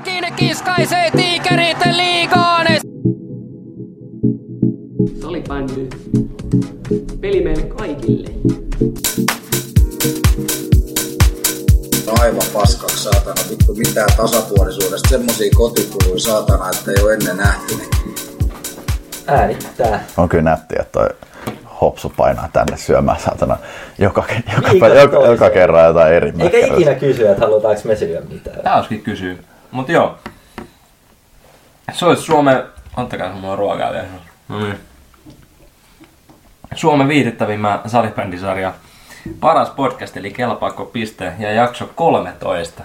Jotakin kiskaisee tiikerit liigaan. Salibändy. Peli meille kaikille. aivan paskaksi saatana. Vittu mitään tasapuolisuudesta. Semmosia kotikuluja saatana, että ei ole ennen nähty. Äänittää. On kyllä nättiä, että toi hopsu painaa tänne syömään saatana joka, joka, Viikosta joka, joka, kerran jotain eri Eikä mäkkärystä. ikinä kysyä, että halutaanko me syödä mitään. Tää olisikin kysyä. Mut joo. Se olisi Suomen... Antakaa mulla ruokaa vielä. No niin. Suomen viihdyttävimmä salibändisarja. Paras podcast eli Kelpaako piste ja jakso 13.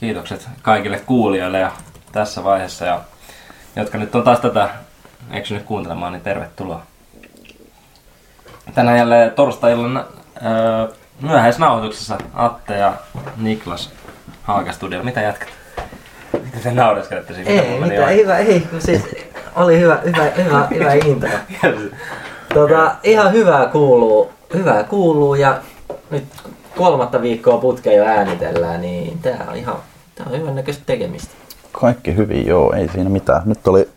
Kiitokset kaikille kuulijoille ja tässä vaiheessa ja jotka nyt on taas tätä eksynyt kuuntelemaan, niin tervetuloa. Tänään jälleen torstai-illan öö, myöhäisnauhoituksessa Atte ja Niklas Haakastudiolla. Mitä jatkat? Mitä te naureskelette siinä? Ei, mitä, hyvä, ei, kun siis oli hyvä, hyvä, hyvä, hyvä intro. Tota, ihan hyvää kuuluu, hyvää kuuluu ja nyt kolmatta viikkoa putkeen jo äänitellään, niin tää on ihan, tää on hyvän näköistä tekemistä. Kaikki hyvin, joo, ei siinä mitään. Nyt oli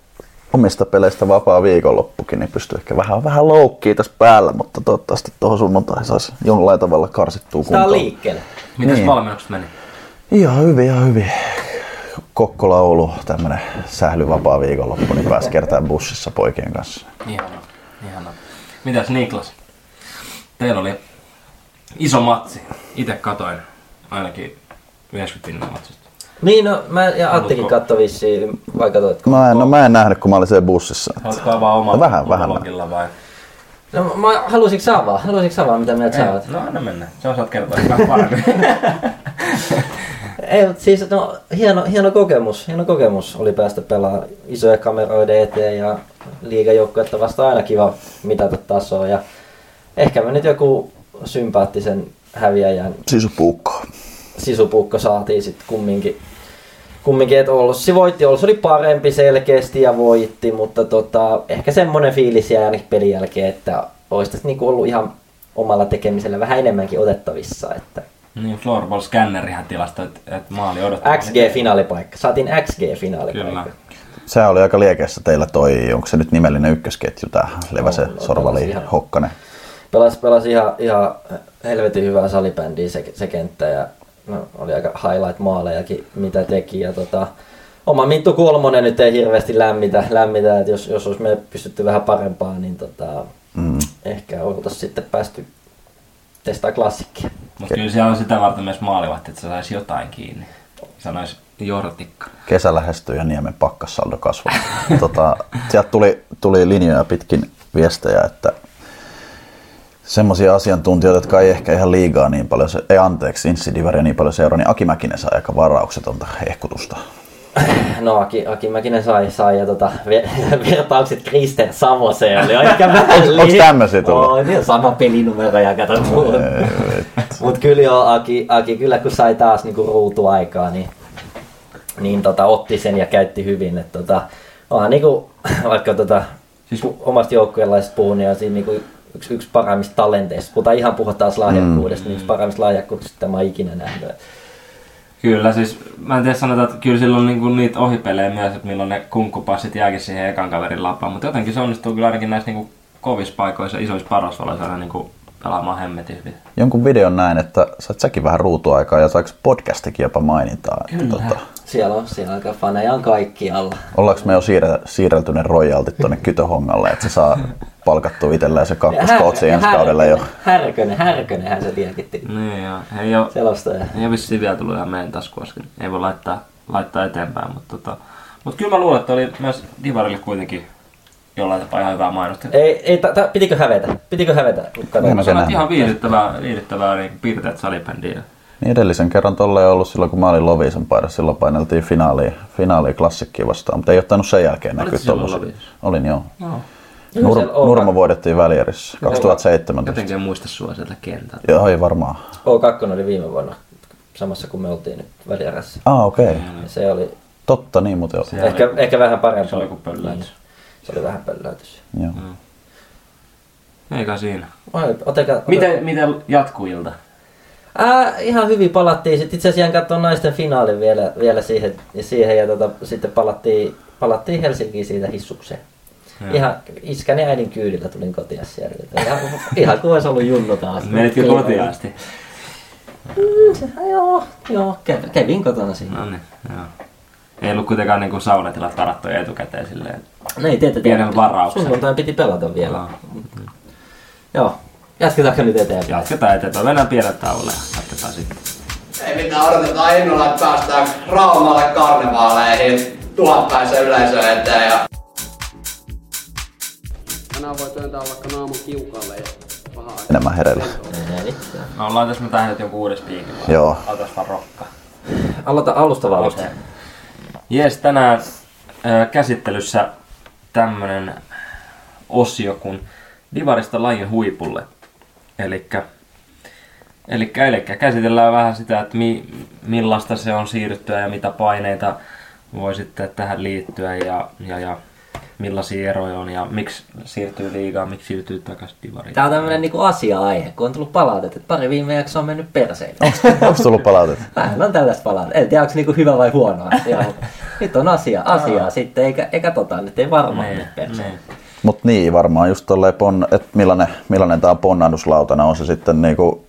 omista peleistä vapaa viikonloppukin, niin pystyy ehkä vähän, vähän loukkiin tässä päällä, mutta toivottavasti tuohon sunnuntai saisi jollain tavalla karsittua Tää on kuntoon. liikkeelle. Mitäs Niin. valmennukset meni? Ihan hyvin, ihan hyvin. Kokkola Oulu, tämmönen sählyvapaa viikonloppu, niin pääsi kertaa bussissa poikien kanssa. Ihanaa, ihanaa. Mitäs Niklas? Teillä oli iso matsi. Itse katoin ainakin 90 pinnan matsista. Niin no, mä ja Attikin Haluatko- katto vissiin, vai katoitko? Mä en, no mä en nähnyt, kun mä olin siellä bussissa. Haluatko avaa oman No vähän, vähän. vai? No, mä halusinko sä avaa? Halusinko sä avaa, mitä mieltä sä oot? No anna mennä. Sä osaat kertoa vähän paremmin. Ei, mutta siis no, hieno, hieno kokemus. Hieno kokemus oli päästä pelaamaan isoja kameroiden eteen ja liigajoukkuetta vasta aina kiva mitata tasoa. Ja ehkä me nyt joku sympaattisen häviäjän Sisupuukko. sisupuukko saatiin sitten kumminkin. Kumminkin, että Olssi voitti. Olssi oli parempi selkeästi ja voitti, mutta tota, ehkä semmoinen fiilis jäi ainakin pelin jälkeen, että olisi tässä niinku ollut ihan omalla tekemisellä vähän enemmänkin otettavissa. Että niin, floorball scannerihän tilasta, että et maali odottaa. XG-finaalipaikka. Saatiin XG-finaalipaikka. Kyllä. Se oli aika liekeessä teillä toi, onko se nyt nimellinen ykkösketju tää Leväse, On, on, Sorvali, pelasi ihan- Hokkanen. Pelas, pelasi ihan, ihan helvetin hyvää salibändiä se, se kenttä ja no, oli aika highlight-maalejakin, mitä teki. Ja tota, oma Minttu Kolmonen nyt ei hirveästi lämmitä, lämmitä että jos, jos olisi me pystytty vähän parempaa, niin tota, Mm. ehkä oltaisiin sitten päästy testaa klassikkia. Mutta kyllä siellä on sitä varten myös maalivahti, että se saisi jotain kiinni. Sanois jortikka. Kesä lähestyy ja Niemen pakkassaldo kasvaa. tota, sieltä tuli, tuli linjoja pitkin viestejä, että semmoisia asiantuntijoita, jotka ei ehkä ihan liigaa niin paljon, se, ei anteeksi, Insidivaria niin paljon seuraa, niin Aki Mäkinen sai aika varauksetonta hehkutusta. No Aki, Aki Mäkinen sai, sai ja tota, ver- vertaukset Kristen Savoseen oli aika vähän Onks- onks tämmösiä tullut? Oo, niin sama pelinumero ja kato Mut kyllä joo, Aki, Aki kyllä kun sai taas niinku ruutuaikaa, niin, niin tota, otti sen ja käytti hyvin. Et, tota, onhan niinku, vaikka tota, Siis- omasta joukkueenlaisesta puhun, niin on siinä niinku yksi, yksi parhaimmista talenteista. Puhutaan ihan puhua taas lahjakkuudesta, mm. niin yksi parhaimmista lahjakkuudesta, mitä mä oon ikinä nähnyt. Kyllä, siis mä en tiedä sanota, että kyllä silloin niinku niitä ohipelejä myös, että milloin ne kunkkupassit jääkin siihen ekan kaverin lapaan, mutta jotenkin se onnistuu kyllä ainakin näissä niinku kovissa paikoissa, isoissa parasvaloissa aina niinku pelaamaan hemmetin hyvin. Jonkun videon näin, että sait säkin vähän ruutuaikaa ja saiko podcastikin jopa mainintaa. Että, Kyllä. tota, Siellä on, siellä on faneja on kaikkialla. ollaanko me jo siirre, siirrelty ne royaltit tuonne Kytöhongalle, että se saa palkattua itselleen se kakkoskootsi ensi kaudella jo. Härkönen, Härkönenhän se tietenkin Niin joo, ei oo, selostaja. ei oo vissiin vielä tullut ihan meidän taskuun äsken. Ei voi laittaa, laittaa eteenpäin, mutta tota, mut kyllä mä luulen, että oli myös Divarille kuitenkin jollain tapaa ihan hyvää mainosta. Ei, ei ta, ta, pitikö hävetä? Pitikö hävetä? Kato. Mä Sanoit nähnyt. ihan viihdyttävää, viihdyttävää niin piirteet salibändiä. Niin edellisen kerran tolle ei ollut silloin, kun mä olin Loviisan paidassa. Silloin paineltiin finaaliin, finaaliin klassikkiin vastaan, mutta ei ottanut sen jälkeen näkyä tuollaisia. Loviisassa? Olin joo. No. Nur, Nurmo voidettiin välierissä 2017. Jotenkin en muista sua sieltä kentältä. Joo, ei varmaan. O2 oli viime vuonna samassa kuin me oltiin nyt välierässä. Ah, okei. Okay. Ja se oli Totta, niin muuten oli. Ehkä, oli- ehkä vähän parempi. Se oli joku pölläys. Se oli vähän pölläytys. Joo. Eikä siinä. Oi, otakaa, ota, Miten, miten jatkuu ilta? Ää, ihan hyvin palattiin. Sitten itse asiassa katsoa naisten finaalin vielä, vielä siihen, siihen ja tota, sitten palattiin, palattiin Helsinkiin siitä hissukseen. Joo. Ihan iskäni ja äidin kyydillä tulin kotiin sieltä. Ihan, ihan kuin olisi ollut junnu taas. Menitkö Kiva. kotiin asti? Mm, se, joo, joo, kävin, kävin kotona siinä. No niin, joo. Ei ollut kuitenkaan niinku saunatilat varattu etukäteen silleen. No ei teetä Pienellä varauksella. Sunnuntain piti pelata vielä. Joo. Joo. Jatketaanko nyt eteenpäin? Jatketaan eteenpäin. Mennään pienet tauolle ja jatketaan sitten. Ei mitään, odotetaan innolla, että päästään Raumalle karnevaaleihin tuhatpäisen yleisön eteen ja Tänään voi työntää vaikka naamun kiukalle ja paha aika. Enemmän hereillä. Ei mitään. Me ollaan tässä tähän nyt joku uudes piikin. vai? Joo. Otas vaan rokkaa. Aloita alusta vaan alusta. Jes, tänään ö, käsittelyssä tämmönen osio kuin Divarista lajin huipulle. Elikkä, elikkä, elikkä käsitellään vähän sitä, että mi, millaista se on siirtyä ja mitä paineita voi sitten tähän liittyä ja, ja, ja millaisia eroja on ja miksi siirtyy liigaan, miksi siirtyy takaisin Divariin. Tää on tämmönen niinku asia-aihe, kun on tullut palautetta, että pari viime jaksoa on mennyt perseen. Onko tullut palautetta? Vähän on tällaista palautetta. En tiedä, onko niinku hyvä vai huono asia. nyt on asia, asiaa sitten, eikä, eikä tota, nyt ei varmaan mene perseen. Mutta niin, varmaan just tolleen, pon, että millainen, millainen tämä ponnahduslautana on se sitten niinku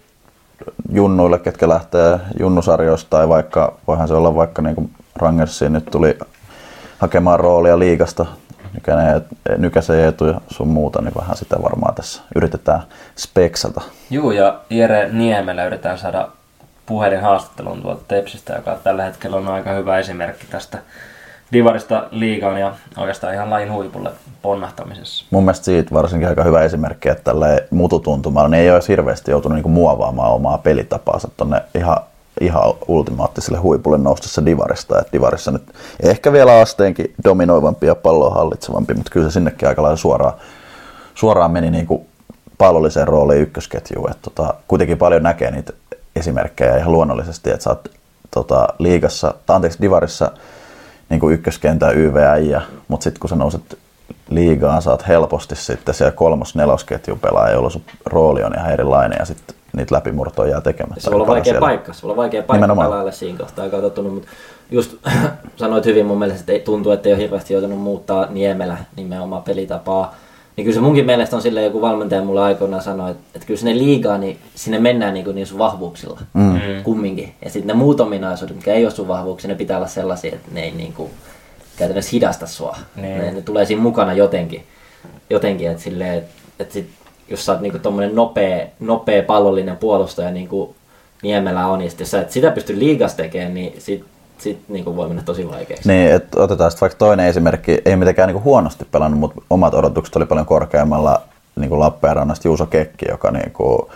junnuille, ketkä lähtee junnusarjoista tai vaikka, voihan se olla vaikka niinku Rangersiin nyt tuli hakemaan roolia liigasta, Nykänen, Nykäsen etu ja sun muuta, niin vähän sitä varmaan tässä yritetään speksata. Juu, ja Jere Niemelä yritetään saada puhelinhaastattelun tuolta Tepsistä, joka tällä hetkellä on aika hyvä esimerkki tästä Divarista liigaan ja oikeastaan ihan lajin huipulle ponnahtamisessa. Mun mielestä siitä varsinkin aika hyvä esimerkki, että tälle mututuntumalla niin ei ole hirveästi joutunut niinku muovaamaan omaa pelitapaansa tonne ihan, ihan ultimaattiselle huipulle noustessa Divarista. Et Divarissa nyt ehkä vielä asteenkin dominoivampi ja palloa hallitsevampi, mutta kyllä se sinnekin aika lailla suoraan, suoraan meni niinku pallolliseen rooliin ykkösketjuun. Et tota, kuitenkin paljon näkee niitä esimerkkejä ihan luonnollisesti, että sä oot tota, liigassa, tai anteeksi Divarissa niin kuin ykköskentän YVI, mutta sitten kun sä nouset liigaan, saat helposti sitten siellä kolmos nelosketju pelaaja, jolloin sun rooli on ihan erilainen ja sitten niitä läpimurtoja jää tekemättä. Se voi olla aika paljon vaikea siellä. paikka, se voi olla vaikea paikka Nimenomaan. pelaajalle siinä kohtaa, joka on tottunut, mutta just sanoit hyvin mun mielestä, että ei- tuntuu, että ei ole hirveästi joutunut muuttaa Niemelä nimenomaan pelitapaa. Niin kyllä se munkin mielestä on silleen, joku valmentaja mulle aikoinaan sanoi, että, että kyllä sinne liigaan, niin sinne mennään niin, kuin niin sun vahvuuksilla mm. kumminkin. Ja sitten ne muut ominaisuudet, mikä ei ole sun vahvuuksia, ne pitää olla sellaisia, että ne ei niin kuin, käytännössä hidasta sua. Niin. Ne, ne tulee siinä mukana jotenkin. jotenkin että silleen, että, että sit, jos sä oot niinku tommonen nopea, nopea pallollinen puolustaja, niin kuin Niemelä on, ja sit jos sä et sitä pysty liigas tekemään, niin sit, sit niinku voi mennä tosi vaikeaksi. Niin, että otetaan sitten vaikka toinen esimerkki, ei mitenkään niinku huonosti pelannut, mutta omat odotukset oli paljon korkeammalla niin kuin Lappeenrannasta Juuso Kekki, joka niinku,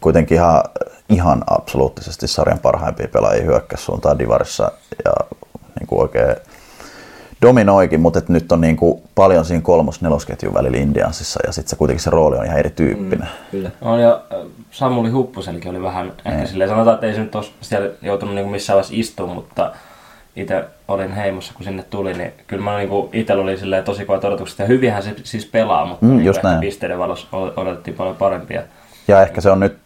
kuitenkin ihan, ihan absoluuttisesti sarjan parhaimpia pelaajia hyökkäyssuuntaan Divarissa ja niinku oikein dominoikin, mutta et nyt on niinku paljon siinä kolmos-nelosketjun välillä Indiansissa ja sitten se kuitenkin se rooli on ihan erityyppinen. Mm. Kyllä. On ja Samuli Huppuselkin oli vähän, ehkä silleen sanotaan, että ei se nyt ole siellä joutunut niinku missään vaiheessa istumaan, mutta itse olin heimossa, kun sinne tuli, niin kyllä mä niinku itsellä oli silleen tosi kovat odotukset. Ja hyvinhän se siis pelaa, mutta Mm, niinku just näin. pisteiden valossa odotettiin paljon parempia. Ja ehkä se on nyt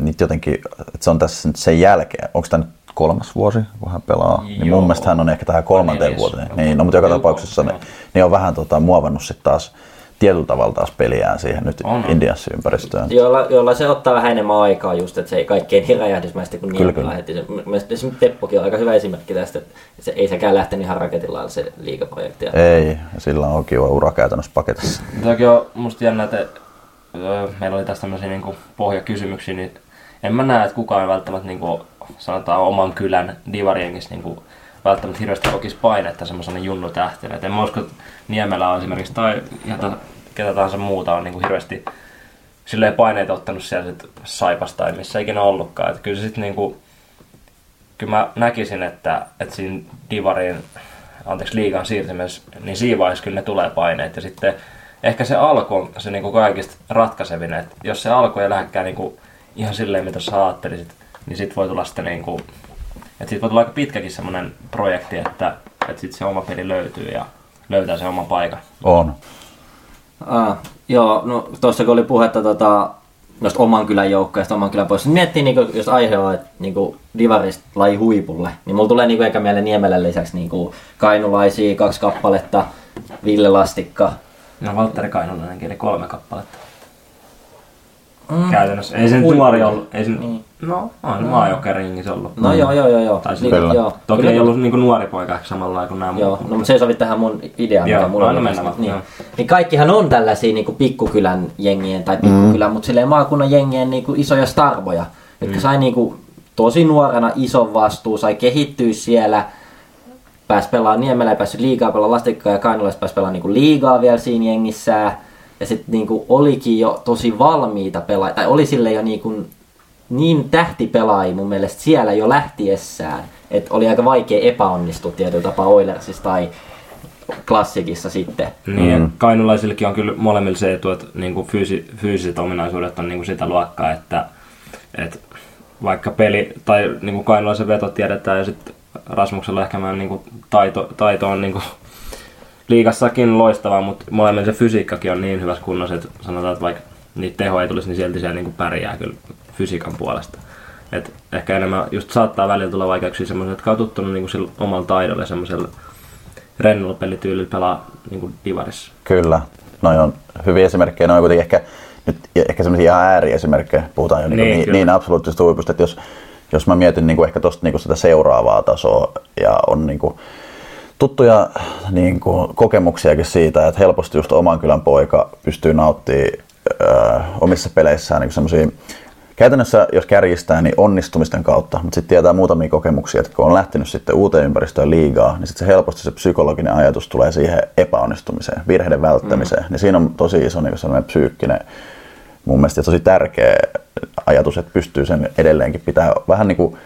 nyt jotenkin, että se on tässä nyt sen jälkeen. Onko tämä nyt kolmas vuosi, kun hän pelaa? Niin Joo. mun mielestä hän on ehkä tähän kolmanteen vuoteen. Niin, no, mutta joka Joo, tapauksessa ne, ne on vähän tota, muovannut sitten taas tietyllä tavalla taas peliään siihen nyt On. Indianssin ympäristöön. Joilla, joilla se ottaa vähän enemmän aikaa just, että se ei kaikkein niin räjähdysmäisesti kuin Kyllä, Niemelä kyllä. heti. Se, mielestäni esimerkiksi Teppokin on aika hyvä esimerkki tästä, että se ei sekään lähtenyt ihan raketin lailla se liigaprojekti. Ja Ei, sillä on kiva ura käytännössä paketissa. Toki on musta jännä, että meillä oli tässä tämmöisiä niinku pohjakysymyksiä, niin en mä näe, että kukaan välttämättä niinku, sanotaan oman kylän divariengissä niinku, välttämättä hirveästi kokisi painetta semmoisena junnutähtenä. Et en mä usko, että Niemelä on esimerkiksi tai ihan ta- ketä tahansa muuta on niinku hirveästi silleen paineita ottanut siellä sit saipasta tai missä ikinä ollutkaan. Et kyllä se sit niinku, kyllä mä näkisin, että, että siinä Divarin, anteeksi liigan siirtymisessä, niin siinä vaiheessa kyllä ne tulee paineet. Ja sitten ehkä se alku on se niin kuin kaikista ratkaisevin, että jos se alku ei lähdekään niin kuin ihan silleen, mitä sä ajattelisit, niin sit voi tulla sitten niin kuin, että sit voi tulla aika pitkäkin semmoinen projekti, että, että sit se oma peli löytyy ja löytää se oma paikan. On. Ah, joo, no tuossa kun oli puhetta tota, noista oman kylän joukkoista, oman kylän pois. Miettii, niin kuin, jos aihe on, että niin kuin divarista laji huipulle, niin mulla tulee niin kuin, eikä mieleen Niemelän lisäksi niin kuin kainulaisia, kaksi kappaletta, Ville Lastikka. No Valtteri Kainulainenkin, eli kolme kappaletta. Mm. Käytännössä. Ei se nyt Huippu. nuori ollut. Ei se, Niin. No, on maajoukkueringissä ollut. No joo, joo, joo. joo. Tai Niin, joo. Toki Kyllä- ei ollut niinku nuori poika samalla kuin nämä Joo, muut. no mutta se ei sovi tähän mun ideaan, Joo, mikä mulla oli mennä niin. joo. niin kaikkihan on tällaisia niin kuin pikkukylän jengien, tai pikkukylän, mm. mutta silleen maakunnan jengien niin kuin isoja starvoja, jotka sai niin kuin, tosi nuorena ison vastuu, sai kehittyä siellä, pääsi pelaamaan Niemelä, ei päässyt liigaa pelaamaan Lastikkaa ja Kainulais pääsi pelaamaan niin kuin liigaa vielä siinä jengissään. Ja sitten niin kuin olikin jo tosi valmiita pelaajia, tai oli sille jo niin, kuin, niin tähtipelaajia mun mielestä siellä jo lähtiessään, että oli aika vaikea epäonnistua tietyllä tapaa Oilersissa tai klassikissa sitten. Niin, mm. kainulaisillekin on kyllä molemmilla se etu, että niinku fyysi, fyysiset ominaisuudet on niinku sitä luokkaa, että, että vaikka peli tai niinku kainulaisen veto tiedetään ja sitten Rasmuksella ehkä mä niinku taito, taito on niinku liigassakin loistavaa, mutta molemmilla se fysiikkakin on niin hyvässä kunnossa, että sanotaan, että vaikka niitä tehoja ei tulisi, niin silti siellä niinku pärjää kyllä fysiikan puolesta. Et ehkä enemmän just saattaa välillä tulla vaikeuksia semmoisia, jotka on tottunut niinku sillä omalla taidolla ja semmoisella rennolla pelityylillä pelaa niinku divarissa. Kyllä. Noi on hyviä esimerkkejä. Ne on kuitenkin ehkä, nyt ehkä semmoisia ihan ääriesimerkkejä. Puhutaan jo niin, Niin, niin, kyllä. niin absoluuttisesta huipusta, että jos, jos mä mietin niin kuin ehkä tuosta niin kuin sitä seuraavaa tasoa ja on niin kuin tuttuja niin kuin kokemuksiakin siitä, että helposti just oman kylän poika pystyy nauttimaan ö, omissa peleissään niin semmoisia Käytännössä, jos kärjistää, niin onnistumisten kautta, mutta sitten tietää muutamia kokemuksia, että kun on lähtenyt sitten uuteen ympäristöön liigaa, niin sitten se helposti se psykologinen ajatus tulee siihen epäonnistumiseen, virheiden välttämiseen. Mm. Niin siinä on tosi iso niin sellainen psyykkinen, mun mielestä tosi tärkeä ajatus, että pystyy sen edelleenkin pitää vähän niin kuin,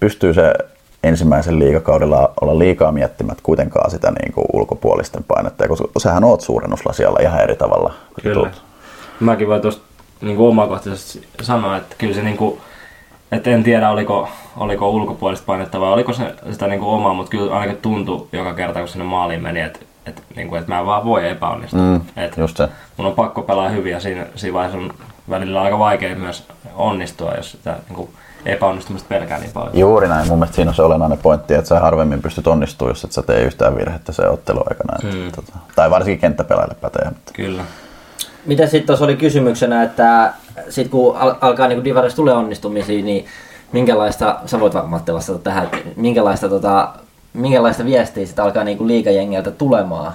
pystyy se ensimmäisen liigakaudella olla liikaa miettimät kuitenkaan sitä niin kuin ulkopuolisten painetta, koska sähän oot suurennuslasialla ihan eri tavalla. Kyllä. tulet. Mäkin voin tuosta niin omakohtaisesti sanoa, että kyllä se niin kuin, että en tiedä oliko, oliko ulkopuolista painetta vai oliko se sitä niin kuin omaa, mutta kyllä ainakin tuntui joka kerta kun sinne maaliin meni, että, että, niin kuin, että mä en vaan voi epäonnistua. Mm, että just se. mun on pakko pelaa hyvin ja siinä, siinä vaiheessa on välillä aika vaikea myös onnistua, jos sitä niin kuin epäonnistumista pelkää niin paljon. Juuri näin. Mun mielestä siinä on se olennainen pointti, että sä harvemmin pystyt onnistumaan, jos et sä tee yhtään virhettä se ottelu aikana. Mm. Tota, tai varsinkin kenttäpelaajille pätee. Mutta. Kyllä. Mitä sitten tuossa oli kysymyksenä, että sit kun al- alkaa niin Divaris tulee onnistumisia, niin minkälaista, sä voit varmaan vastata tähän, että minkälaista, tota, minkälaista viestiä sitten alkaa niin liikajengiltä tulemaan?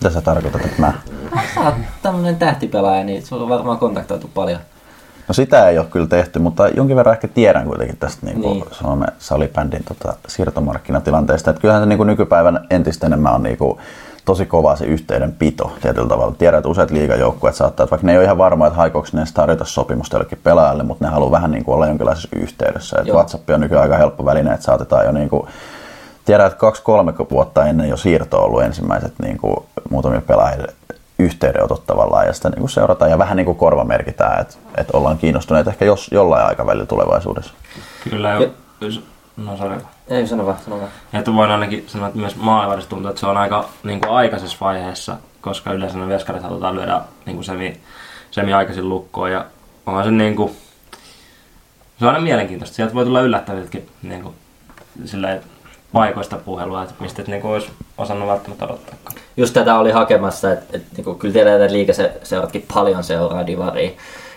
Mitä sä tarkoitat, että mä? Sä oot tämmönen tähtipelaaja, niin sulla on varmaan kontaktoitu paljon. No sitä ei ole kyllä tehty, mutta jonkin verran ehkä tiedän kuitenkin tästä niin kuin Niin. Suomen salibändin tota, siirtomarkkinatilanteesta. Että kyllähän se niin kuin nykypäivän entistä enemmän on niin kuin, tosi kova se yhteydenpito tietyllä tavalla. Tiedän, että useat liigajoukkueet saattaa, että vaikka ne ei ole ihan varma, että haikoiko ne tarjota sopimusta jollekin pelaajalle, mutta ne haluaa vähän niin kuin olla jonkinlaisessa yhteydessä. Että Joo. WhatsApp on nykyään aika helppo väline, että saatetaan jo niin kuin, tiedän, että kaksi-kolme vuotta ennen jo siirto on ollut ensimmäiset niin kuin, muutamia pelaajille yhteydenotot tavallaan ja sitä niin kuin seurataan ja vähän niin kuin korva merkitään, että, että ollaan kiinnostuneita ehkä jos, jollain aikavälillä tulevaisuudessa. Kyllä. Jo, no sorry. Ei, sano vaan, sano vaan. Että voin ainakin sanoa, että myös maalivahdissa tuntuu, että se on aika niin kuin aikaisessa vaiheessa, koska yleensä ne veskarit halutaan lyödä niin kuin semi, semi aikaisin lukkoon. Ja onhan se niin kuin, se on aina mielenkiintoista. Sieltä voi tulla yllättäviltäkin niin kuin, silleen, paikoista puhelua, että mistä et, niin kuin, olisi osannut välttämättä odottaa. Just tätä oli hakemassa, että, että niin kyllä tiedetään, että liikaseuratkin paljon seuraa Divaria.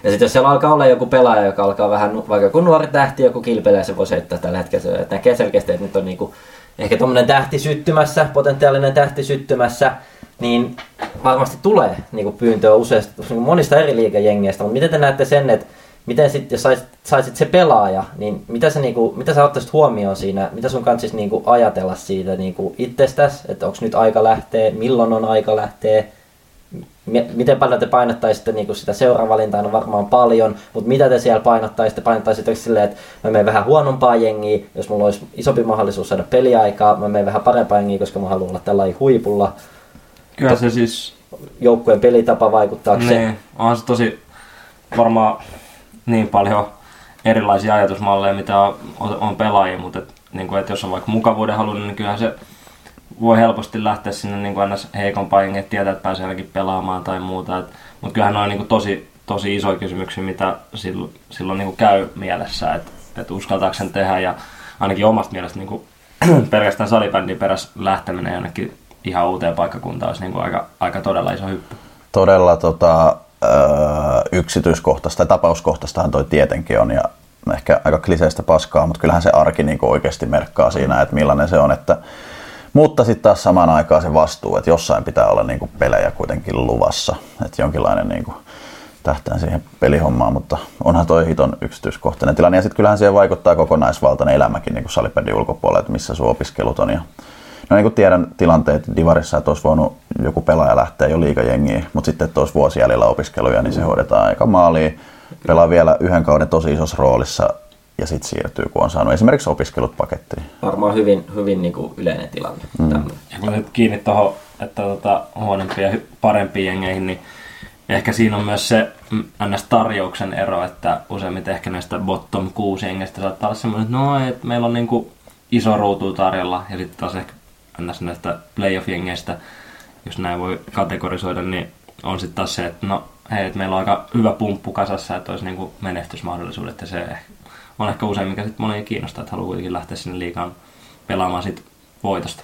Ja sitten jos siellä alkaa olla joku pelaaja, joka alkaa vähän, vaikka joku nuori tähti, joku kilpelee, se voisi heittää tällä hetkellä. Se, että näkee selkeästi, että nyt on niinku, ehkä tuommoinen tähti syttymässä, potentiaalinen tähti syttymässä, niin varmasti tulee niinku pyyntöä niinku monista eri liikajengeistä. Mutta miten te näette sen, että miten sitten, jos saisit, saisit se pelaaja, niin mitä sä, niinku, mitä sä ottaisit huomioon siinä, mitä sun kanssa niinku ajatella siitä niinku itsestäsi, että onko nyt aika lähteä, milloin on aika lähteä, Mi- miten paljon te painottaisitte niin sitä seuravalintaa, no varmaan paljon, mutta mitä te siellä painottaisitte? Painottaisitte silleen, että mä menen vähän huonompaa jengiä, jos mulla olisi isompi mahdollisuus saada peliaikaa, mä menen vähän parempaa jengiä, koska mä haluan olla tällä huipulla. Kyllä se siis Joukkueen pelitapa vaikuttaako se? Niin, onhan se tosi varmaan niin paljon erilaisia ajatusmalleja, mitä on, on pelaajia, mutta et, niin kuin, että jos on vaikka mukavuuden halunnut, niin kyllähän se voi helposti lähteä sinne niin kuin heikompaan jengiin, että tietää, että pääsee ainakin pelaamaan tai muuta. Et, mutta kyllähän ne on niin kuin tosi, tosi iso kysymyksiä, mitä silloin, silloin niin kuin käy mielessä, että, että uskaltaako sen tehdä ja ainakin omasta mielestä niin kuin, pelkästään salibändin perässä lähteminen jonnekin ihan uuteen paikkakuntaan olisi niin kuin aika, aika todella iso hyppy. Todella tota, öö, yksityiskohtaista tai tapauskohtaistahan toi tietenkin on ja ehkä aika kliseistä paskaa, mutta kyllähän se arki niin oikeasti merkkaa siinä, että millainen se on, että mutta sitten taas samaan aikaan se vastuu, että jossain pitää olla niin kuin pelejä kuitenkin luvassa, että jonkinlainen niin kuin tähtään siihen pelihommaan, mutta onhan toi hiton yksityiskohtainen tilanne. Ja sitten kyllähän siihen vaikuttaa kokonaisvaltainen elämäkin niin kuin ulkopuolella, että missä sun opiskelut on. Ja no niin kuin tiedän tilanteet Divarissa, että olisi voinut joku pelaaja lähteä jo liikajengiin, mutta sitten, että olisi vuosi jäljellä opiskeluja, niin se hoidetaan aika maaliin. Pelaa vielä yhden kauden tosi isossa roolissa ja sitten siirtyy, kun on saanut esimerkiksi opiskelut pakettiin. Varmaan hyvin, hyvin niin kuin yleinen tilanne. Mm. Ja kun kiinni tuohon, että tota, huonompia ja parempiin jengeihin, niin ehkä siinä on myös se ns. tarjouksen ero, että useimmiten ehkä näistä bottom 6 jengeistä saattaa olla semmoinen, että no, että meillä on niinku iso ruutu tarjolla, ja sitten taas ehkä ns. näistä playoff-jengeistä, jos näin voi kategorisoida, niin on sitten taas se, että no hei, että meillä on aika hyvä pumppu kasassa, että olisi niinku menestysmahdollisuudet, ja se on ehkä usein, mikä sitten monia kiinnostaa, että haluaa kuitenkin lähteä sinne liikaan pelaamaan sit voitosta.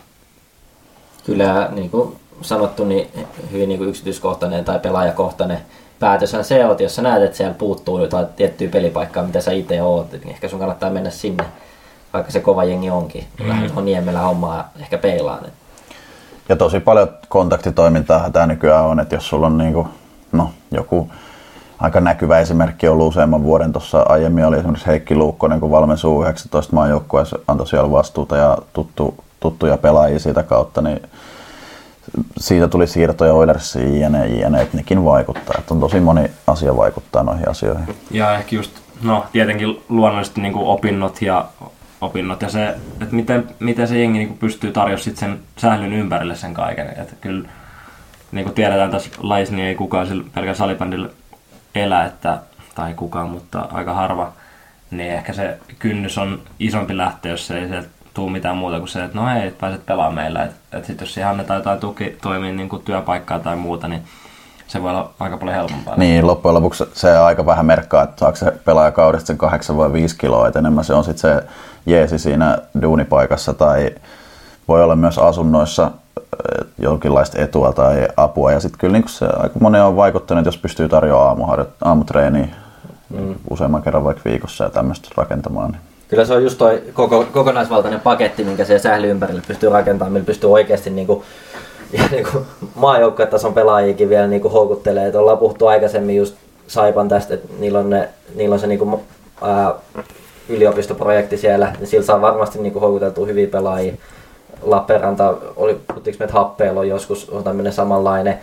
Kyllä, niin kuin sanottu, niin hyvin niin kuin yksityiskohtainen tai pelaajakohtainen päätöshän se on, jos sä näet, että siellä puuttuu jotain tiettyä pelipaikkaa, mitä sä itse oot, niin ehkä sun kannattaa mennä sinne, vaikka se kova jengi onkin. Mm. Lähdet on Niemellä hommaa ehkä peilaan. Ja tosi paljon kontaktitoimintaa tämä nykyään on, että jos sulla on niin kuin, no, joku aika näkyvä esimerkki ollut useamman vuoden tuossa aiemmin oli esimerkiksi Heikki Luukkonen, kun valmensuu 19 maajoukkueessa antoi siellä vastuuta ja tuttu, tuttuja pelaajia siitä kautta, niin siitä tuli siirtoja Oilersiin jne, jne, että nekin vaikuttaa. Että on tosi moni asia vaikuttaa noihin asioihin. Ja ehkä just, no tietenkin luonnollisesti niin kuin opinnot ja opinnot ja se, että miten, miten se jengi kuin pystyy tarjoamaan sit sen sählyn ympärille sen kaiken. Että kyllä niin kuin tiedetään tässä lajissa, niin ei kukaan sillä pelkällä salibändillä elä, että, tai kukaan, mutta aika harva, niin ehkä se kynnys on isompi lähteä, jos ei se tuu mitään muuta kuin se, että no hei, et pääset pelaamaan meillä. Että et sitten jos siihen annetaan jotain tuki toimia niin kuin työpaikkaa tai muuta, niin se voi olla aika paljon helpompaa. Niin, loppujen lopuksi se aika vähän merkkaa, että saako se pelaaja kaudesta sen 8 vai 5 kiloa, että enemmän se on sitten se jeesi siinä duunipaikassa tai voi olla myös asunnoissa jonkinlaista etua tai apua. Ja sitten kyllä niin se aika monen on vaikuttanut, jos pystyy tarjoamaan aamutreeniä mm. useamman kerran vaikka viikossa ja tämmöistä rakentamaan. Niin. Kyllä se on just toi koko, kokonaisvaltainen paketti, minkä se sähly ympärille pystyy rakentamaan, millä pystyy oikeasti niin kuin, ja niin kuin maajoukkuetason pelaajikin vielä niin kuin houkuttelee. Että ollaan puhuttu aikaisemmin just Saipan tästä, että niillä on, ne, niillä on se niin kuin, ää, yliopistoprojekti siellä, niin sillä saa varmasti niin kuin, houkuteltua hyviä pelaajia. Lappeenranta, oli, puhuttiinko me, että Happeella on joskus on tämmöinen samanlainen.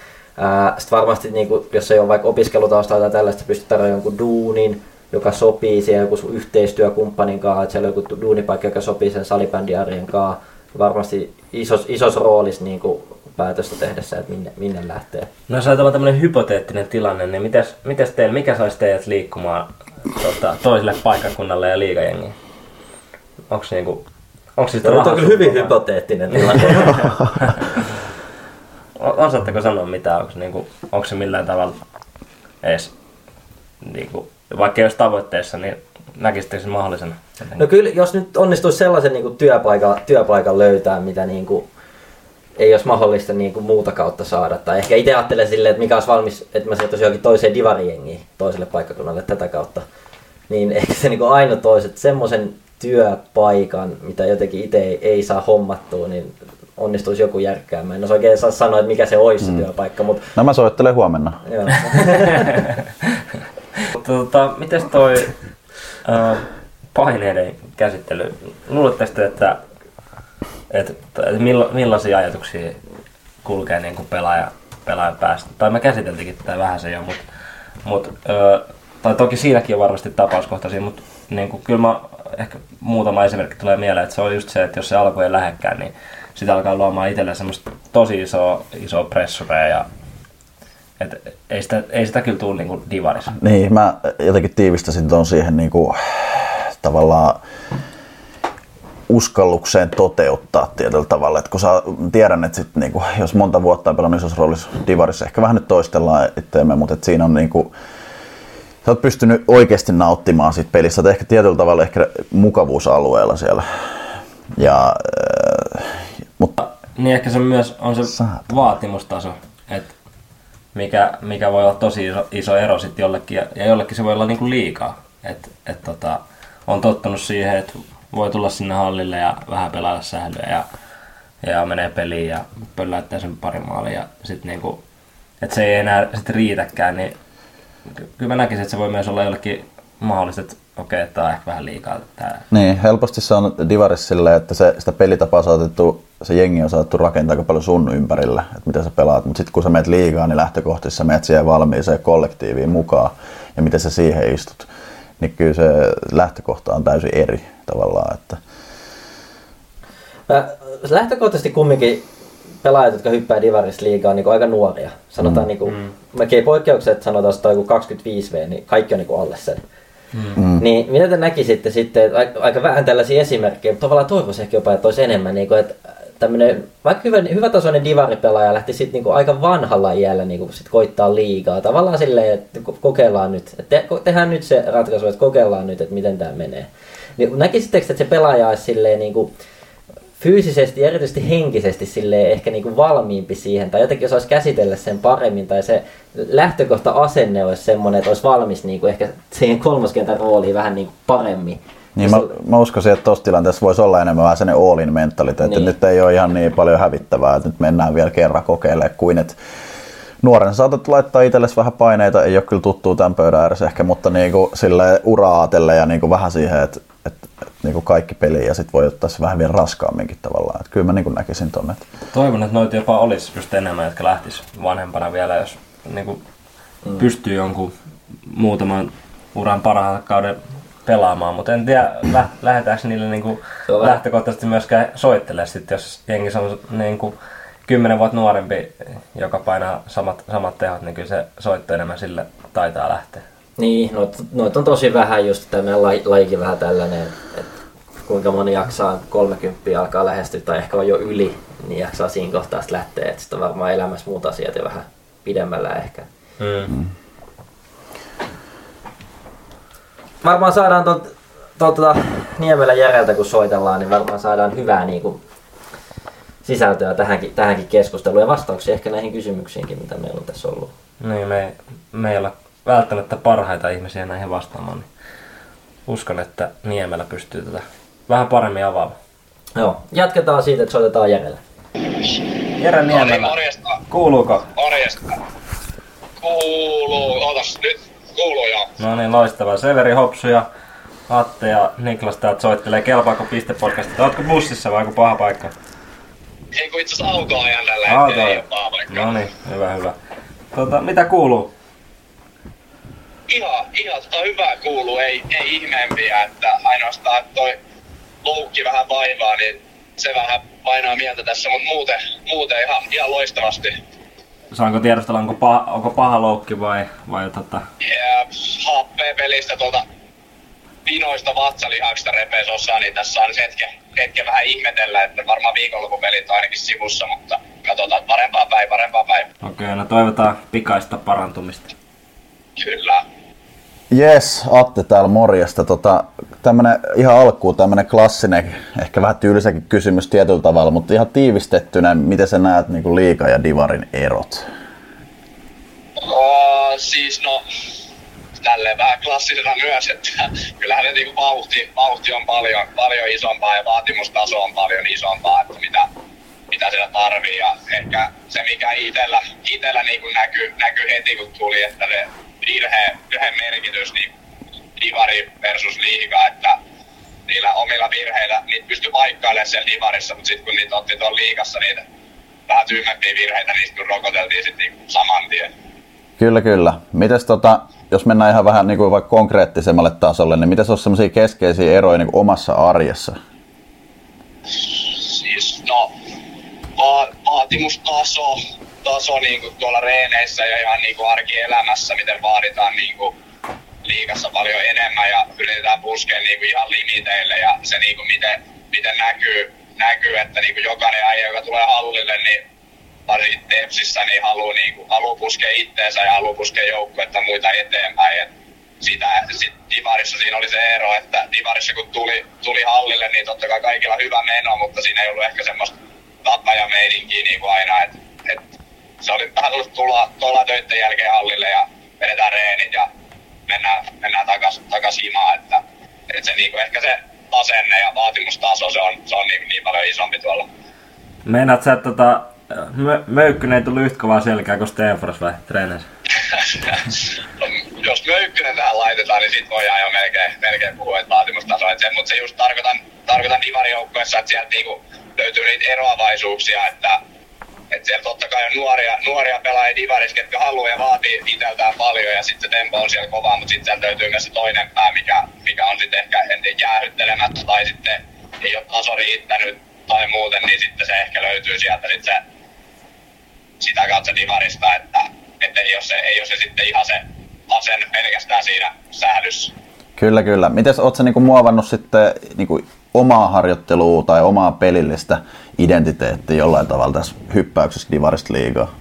Sitten varmasti, niin kuin, jos ei ole vaikka opiskelutaustaa tai tällaista, pystyt tarjoamaan jonkun duunin, joka sopii siihen joku yhteistyökumppanin kanssa, että siellä on joku duunipaikka, joka sopii sen salibändiarjen kanssa. Varmasti isos, isos roolissa niin kuin päätöstä tehdessä, että minne, minne lähtee. No jos ajatellaan tämmöinen hypoteettinen tilanne, niin mitäs, mitäs teille, mikä saisi teidät liikkumaan tota, toiselle paikkakunnalle ja liigajengiin? Onko niinku, onko siis Tämä on kyllä hyvin hypoteettinen tilanne. Osaatteko sanoa mitä, onko, niinku, onko se millään tavalla edes niinku, vaikka olisi tavoitteessa, niin näkisittekö sen mahdollisena? No kyllä, jos nyt onnistuisi sellaisen niin kuin työpaikan, työpaikan löytää, mitä niin kuin, ei olisi mahdollista niin kuin muuta kautta saada. Tai ehkä itse ajattelen silleen, että mikä olisi valmis, että mä siirtyisin johonkin toiseen divarijengiin toiselle paikkakunnalle tätä kautta. Niin ehkä se niin kuin aina toiset semmoisen työpaikan, mitä jotenkin itse ei, ei saa hommattua, niin onnistuisi joku järkkäämään. En osaa oikein saa sanoa, että mikä se olisi mm. se työpaikka. Mutta... No mä soittelen huomenna. Joo. tota, miten toi äh, paineiden käsittely? Luuletteko että, että milla, millaisia ajatuksia kulkee niin kuin pelaaja, pelaajan päästä? Tai mä käsiteltikin tätä vähän se jo, mutta, äh, tai toki siinäkin on varmasti tapauskohtaisia, mutta niin kuin, kyllä mä, ehkä muutama esimerkki tulee mieleen, että se on just se, että jos se alku ei lähekkään, niin sitä alkaa luomaan itselleen semmoista tosi isoa, isoa pressurea ja et ei, sitä, ei sitä kyllä tule niin divarissa. Niin, mä jotenkin tiivistäsin tuon siihen niin kuin, tavallaan uskallukseen toteuttaa tietyllä tavalla. Et kun saa, tiedän, että sit, niin kuin, jos monta vuotta on pelannut isossa roolissa divarissa, ehkä vähän nyt toistellaan itseämme, mutta et siinä on niin kuin, sä oot pystynyt oikeasti nauttimaan siitä pelistä. Sä oot ehkä tietyllä tavalla ehkä mukavuusalueella siellä. Ja, äh, mutta Niin ehkä se myös on se Saatana. vaatimustaso, että mikä, mikä voi olla tosi iso, iso ero sitten jollekin, ja, ja jollekin se voi olla niinku liikaa. Että et tota, on tottunut siihen, että voi tulla sinne hallille ja vähän pelailla sählyä ja, ja menee peliin ja pölläyttää sen pari maalia ja niinku, että se ei enää sit riitäkään, niin ky- kyllä mä näkisin, että se voi myös olla jollekin mahdollista, että okei, että tämä on ehkä vähän liikaa tää. niin, helposti se on Divaris silleen, että se, sitä pelitapaa saatettu, se jengi on saatettu rakentaa aika paljon sun ympärillä, että miten sä pelaat. Mutta sitten kun sä meet liigaa, niin lähtökohtaisesti sä meet siihen valmiiseen kollektiiviin mukaan ja miten sä siihen istut. Niin kyllä se lähtökohta on täysin eri tavallaan. Että Mä, lähtökohtaisesti kumminkin pelaajat, jotka hyppää Divaris liigaa, on niin aika nuoria. Sanotaan mm. niin kuin, melkein poikkeukset, sanotaan, että joku 25V, niin kaikki on niin kuin alle sen. Mm. Niin mitä te näkisitte sitten, että aika, aika vähän tällaisia esimerkkejä, mutta tavallaan toivoisin ehkä jopa, että olisi enemmän, niin kuin, että tämmöinen, vaikka hyvä, hyvätasoinen divaripelaaja lähti sitten niin aika vanhalla iällä niin kuin sit koittaa liigaa. Tavallaan silleen, että ko- kokeillaan nyt, että te, tehdään nyt se ratkaisu, että kokeillaan nyt, että miten tämä menee. Niin näkisittekö, että se pelaaja olisi silleen niin kuin, fyysisesti ja erityisesti henkisesti silleen ehkä niinku valmiimpi siihen, tai jotenkin osaisi käsitellä sen paremmin, tai se lähtökohta-asenne olisi semmoinen, että olisi valmis niinku ehkä siihen kolmoskentän rooliin vähän niinku paremmin. Niin mä, mä uskoisin, että tuossa tilanteessa voisi olla enemmän vähän sellainen all-in mentaliteetti, Niin. että nyt ei ole ihan niin paljon hävittävää, että nyt mennään vielä kerran kokeilemaan kuin että nuoren saatat laittaa itsellesi vähän paineita, ei ole kyllä tuttuu tämän pöydän ääressä ehkä, mutta niin kuin sille uraa ajatellen ja niin kuin vähän siihen, että, että, että niin kuin kaikki peliin ja sitten voi ottaa se vähän vielä raskaamminkin tavallaan. Että kyllä mä niin kuin näkisin tonne. että Toivon, että noita jopa olisi just enemmän, jotka lähtis vanhempana vielä, jos niin kuin, mm. pystyy jonkun muutaman uran parhaan kauden pelaamaan, mutta en tiedä, lä- lähdetäänkö niille niin vähän- lähtökohtaisesti myöskään soittelee sit, jos jengi on niin kuin, kymmenen vuotta nuorempi, joka painaa samat, samat tehot, niin kyllä se soitto enemmän sille taitaa lähteä. Niin, noit, noit on tosi vähän just tämä meidän laji, lajikin vähän tällainen, että kuinka moni jaksaa 30 alkaa lähestyä tai ehkä on jo yli, niin jaksaa siinä kohtaa sitten lähteä. Että sitten on varmaan elämässä muut asiat ja vähän pidemmällä ehkä. Mm. Varmaan saadaan tuolta tuolta Niemelä Järeltä, kun soitellaan, niin varmaan saadaan hyvää niin kuin, sisältöä tähänkin, tähänkin keskusteluun ja vastauksia ehkä näihin kysymyksiinkin, mitä meillä on tässä ollut. Niin, me, me ei olla välttämättä parhaita ihmisiä näihin vastaamaan, niin uskon, että Niemelä pystyy tätä vähän paremmin avaamaan. Joo, jatketaan siitä, että soitetaan Järelle. Jere Niemelä, morjesta. kuuluuko? Morjesta. Kuuluu. Otas nyt. Kuuluu joo. No niin, loistavaa. Severi Hopsu ja Atte ja Niklas täältä soittelee. Kelpaako pistepodcastit? Ootko bussissa vai onko paha paikka? Ei kun itse asiassa autoa ajan tällä hetkellä, ei ole paha paikka. No niin, hyvä, hyvä. Tota, mitä kuuluu? Ihan, ihan tota hyvää kuuluu, ei, ei ihmeempiä, että ainoastaan että toi loukki vähän vaivaa, niin se vähän painaa mieltä tässä, mutta muuten, muuten ihan, ihan loistavasti. Saanko tiedostella, onko paha, onko paha loukki vai, vai tota... Ja happea pelistä tuolta pinoista vatsalihaksista repes osaa, niin tässä on hetken, hetken vähän ihmetellä, että varmaan viikonloppupelit on ainakin sivussa, mutta katsotaan parempaa päin, parempaa päin. Okei, okay, no toivotaan pikaista parantumista. Kyllä. Jes, Atte täällä morjesta. Tota, tämmönen ihan alkuun tämmönen klassinen, ehkä vähän tyylisäkin kysymys tietyllä tavalla, mutta ihan tiivistettynä, miten sä näet niin liika ja divarin erot? Oh, siis no, tälleen vähän klassisena myös, että kyllähän ne niinku vauhti, vauhti on paljon, paljon isompaa ja vaatimustaso on paljon isompaa, että mitä, mitä siellä tarvii. Ja ehkä se, mikä itellä, itellä niinku näkyy, näkyy heti, kun tuli, että se virhe, virheen merkitys, niin divari versus liiga, että niillä omilla virheillä niitä pystyi paikkailemaan siellä divarissa, mutta sitten kun niitä otti tuolla liigassa niitä vähän tyhmempiä virheitä, niistä kun rokoteltiin sitten niinku saman tien. Kyllä, kyllä. Mites tota, jos mennään ihan vähän niin kuin vaikka konkreettisemmalle tasolle, niin mitäs olisi semmoisia keskeisiä eroja niin kuin omassa arjessa? siis no, va- vaatimustaso taso niin kuin tuolla reeneissä ja ihan niin kuin arkielämässä, miten vaaditaan niin kuin liikassa paljon enemmän ja yritetään puskea niin kuin ihan limiteille ja se niin kuin miten, miten näkyy, näkyy, että niin kuin jokainen äijä, joka tulee hallille, niin varsinkin Tepsissä, niin haluaa, niin kuin, haluaa puskea itteensä ja haluaa puskea joukkuetta muita eteenpäin. Et sitä, sit Divarissa siinä oli se ero, että Divarissa kun tuli, tuli hallille, niin totta kai kaikilla hyvä meno, mutta siinä ei ollut ehkä semmoista tappajameininkiä niin kuin aina, että et, se oli vähän tullut tulla, tuolla töiden jälkeen hallille ja vedetään reenit ja mennään, mennään takas, takas himaan, että, että se niin kuin ehkä se asenne ja vaatimustaso, se on, se on niin, niin paljon isompi tuolla. Meinaat sä, että tota, mö- Möykkynen ei tullut yhtä kovaa selkää kuin Stenfors vai treeneissä? jos Möykkynen tähän laitetaan, niin sit voidaan jo melkein, melkein puhua, että vaatimustaso. Se, mutta se just tarkoitan, tarkoitan divarijoukkueessa, että sieltä niinku löytyy niitä eroavaisuuksia, että että siellä totta kai on nuoria, nuoria pelaajia divarissa, ketkä haluaa ja vaatii itseltään paljon ja sitten se tempo on siellä kova, mutta sitten sieltä löytyy myös se toinen pää, mikä, mikä on sitten ehkä en tiedä, jäähyttelemättä tai sitten ei ole taso riittänyt tai muuten, niin sitten se ehkä löytyy sieltä sit se, sitä kautta divarista, että, että ei, ole se, ei ole se sitten ihan se asenne pelkästään siinä sählyssä. Kyllä, kyllä. Miten sä niinku muovannut sitten niinku omaa harjoittelua tai omaa pelillistä identiteettiä jollain tavalla tässä hyppäyksessä Divarista liigaa?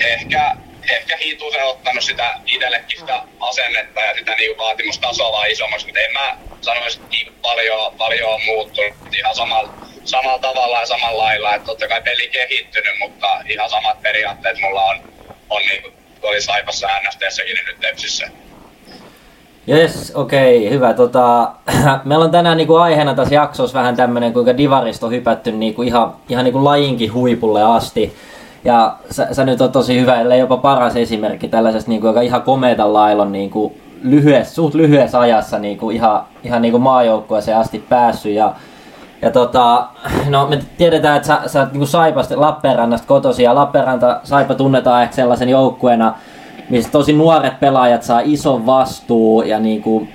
Ehkä, ehkä hitusen ottanut sitä itsellekin sitä asennetta ja sitä niin vaatimustasoa vaan isommaksi, mutta en mä sanoisi, niin paljon, paljon on muuttunut ihan samalla, samalla tavalla ja samalla lailla. Että totta kai peli kehittynyt, mutta ihan samat periaatteet mulla on, on niin kuin oli Saipassa NSTssäkin niin nyt Tepsissä. Jes, okei, okay, hyvä. Tota, meillä on tänään niinku aiheena tässä jaksossa vähän tämmönen, kuinka divarista on hypätty niinku ihan, ihan niinku lajinkin huipulle asti. Ja sä, sä nyt on tosi hyvä, ellei jopa paras esimerkki tällaisesta niinku, joka ihan komeeta lailla on niinku lyhyessä, suht lyhyessä ajassa niinku ihan, ihan niinku maajoukkueeseen asti päässyt. Ja, ja tota, no me tiedetään, että sä, sä oot niinku Saipasta Lappeenrannasta kotosi ja Lappeenranta Saipa tunnetaan ehkä sellaisen joukkueena, missä tosi nuoret pelaajat saa ison vastuu ja niinku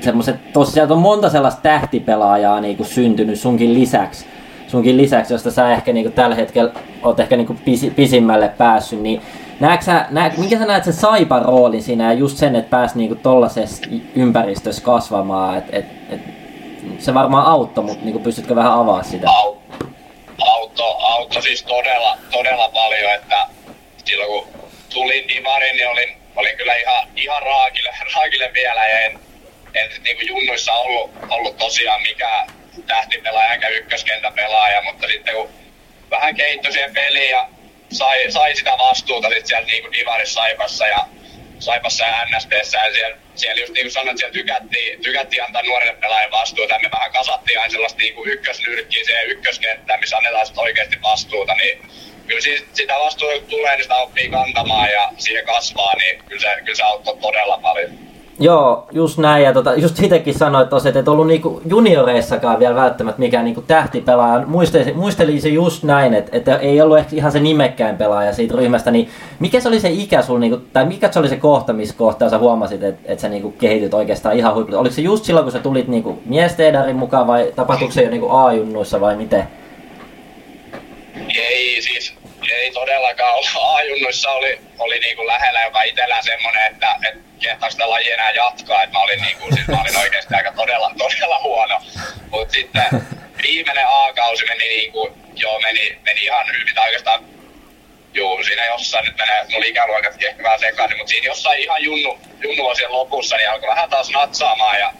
semmoset, tosiaan on monta sellaista tähtipelaajaa niinku syntynyt sunkin lisäksi, sunkin lisäksi, josta sä ehkä niinku tällä hetkellä oot ehkä niinku pisi, pisimmälle päässyt, niin Näetkö näet, minkä sä näet sen Saipan roolin siinä ja just sen, että pääsi niinku tollaisessa ympäristössä kasvamaan, että et, et, se varmaan auttoi, mutta niinku pystytkö vähän avaa sitä? Auto, auto siis todella, todella paljon, että silloin kun tulin Divariin, niin olin, olin kyllä ihan, ihan raakille, raakille vielä. Ja en, en niin kuin junnuissa ollut, ollut tosiaan mikään tähtipelaaja eikä ykköskentäpelaaja, mutta sitten kun vähän kehittyi siihen peliin ja sai, sai sitä vastuuta sitten siellä niin kuin Divarissa Saipassa ja Saipassa ja NSPssä ja siellä, siellä just niin kuin sanoin, siellä tykättiin, tykättiin antaa nuorille pelaajille vastuuta. Ja me vähän kasattiin aina sellaista niin kuin ykkösnyrkkiä siihen ykköskenttään, missä annetaan sitten oikeasti vastuuta, niin kyllä siis sitä vastuuta kun tulee, niin sitä oppii kantamaan ja siihen kasvaa, niin kyllä se, kyllä se auttoi todella paljon. Joo, just näin. Ja tota, just itsekin sanoit tosi, että et ollut niinku junioreissakaan vielä välttämättä mikään niinku tähtipelaaja. Muistelin, muistelin se just näin, että, että ei ollut ehkä ihan se nimekkäin pelaaja siitä ryhmästä. Niin mikä se oli se ikä sul, niinku, tai mikä se oli se kohta, missä kohtaa sä huomasit, että, että sä niinku kehityt oikeastaan ihan huipulle? Oliko se just silloin, kun sä tulit niinku miesteedarin mukaan vai tapahtuiko se jo niinku A-junnuissa vai miten? Ei siis, ei todellakaan ollut. A-junnuissa oli, oli niinku lähellä jopa itsellään semmonen, että, että kehtaa sitä lajia enää jatkaa. Että mä olin, niinku, siis mä olin oikeasti aika todella, todella huono. Mutta sitten viimeinen A-kausi meni, niinku, joo, meni, meni ihan hyvin. Tai oikeastaan Juu, siinä jossain nyt menee mun ikäluokatkin ehkä vähän sekaisin, mutta siinä jossain ihan junnu, junnuosien lopussa niin alkoi vähän taas natsaamaan ja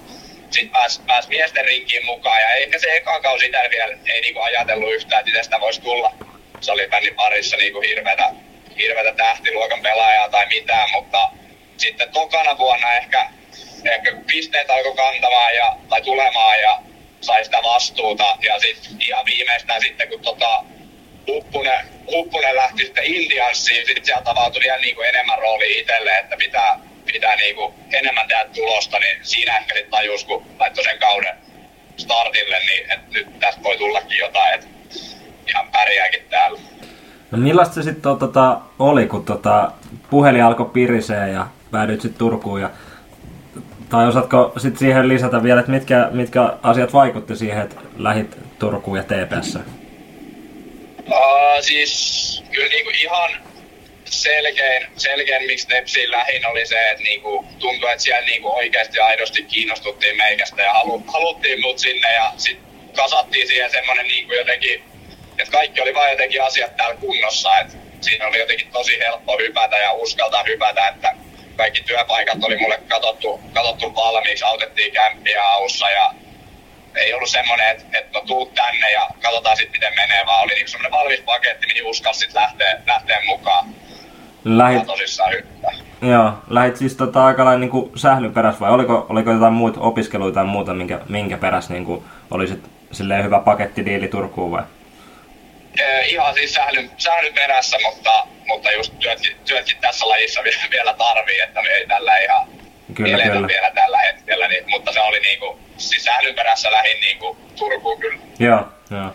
sitten pääsi pääs miesten rinkiin mukaan ja ehkä se eka kausi täällä vielä ei niinku ajatellut yhtään, että tästä voisi tulla salibändin parissa niinku hirveätä, hirveätä tähtiluokan pelaajaa tai mitään, mutta sitten tokana vuonna ehkä, ehkä pisteet alkoi kantamaan ja, tai tulemaan ja sai sitä vastuuta ja sitten ihan viimeistään sitten kun tota, Huppunen, Huppunen lähti sitten Indianssiin, sitten sieltä avautui vielä niin kuin enemmän rooli itselle, että pitää, pitää niin kuin enemmän tehdä tulosta, niin siinä ehkä sitten tajus, kun laittoi sen kauden startille, niin että nyt tästä voi tullakin jotain, että ihan pärjääkin täällä. No millaista se sitten tota, oli, kun tota, puhelin alkoi pirisee ja päädyit sitten Turkuun ja tai osaatko sitten siihen lisätä vielä, että mitkä, mitkä asiat vaikutti siihen, että lähit Turkuun ja TPS? Uh, siis kyllä niinku ihan selkein, selkein miksi Tepsiin lähin oli se, että niinku, tuntui, että siellä niinku oikeasti aidosti kiinnostuttiin meikästä ja halu, haluttiin mut sinne ja sitten kasattiin siihen semmoinen niinku jotenkin, että kaikki oli vain jotenkin asiat täällä kunnossa, että siinä oli jotenkin tosi helppo hypätä ja uskaltaa hypätä, että kaikki työpaikat oli mulle katsottu, katsottu valmiiksi, autettiin kämppiä aussa ja ei ollut semmoinen, että, että no tuu tänne ja katsotaan sitten miten menee, vaan oli niinku semmoinen valmis paketti, mihin uskalsi sitten lähteä, lähteä mukaan. Lähit, Ja tosissaan hyppää. joo, lähit siis tota aika lailla niinku sählyn perässä vai oliko, oliko jotain muut opiskeluita tai muuta, minkä, minkä perässä niinku olisit silleen hyvä pakettidiili Turkuun vai? Ihan siis sählyn, sählyn perässä, mutta, mutta just työtkin, työtkin tässä lajissa vielä, tarvii, että me ei tällä ihan Kyllä, kyllä. vielä tällä hetkellä, niin, mutta se oli niinku, siis sählyn perässä lähin niinku Turkuun kyllä. Joo, joo.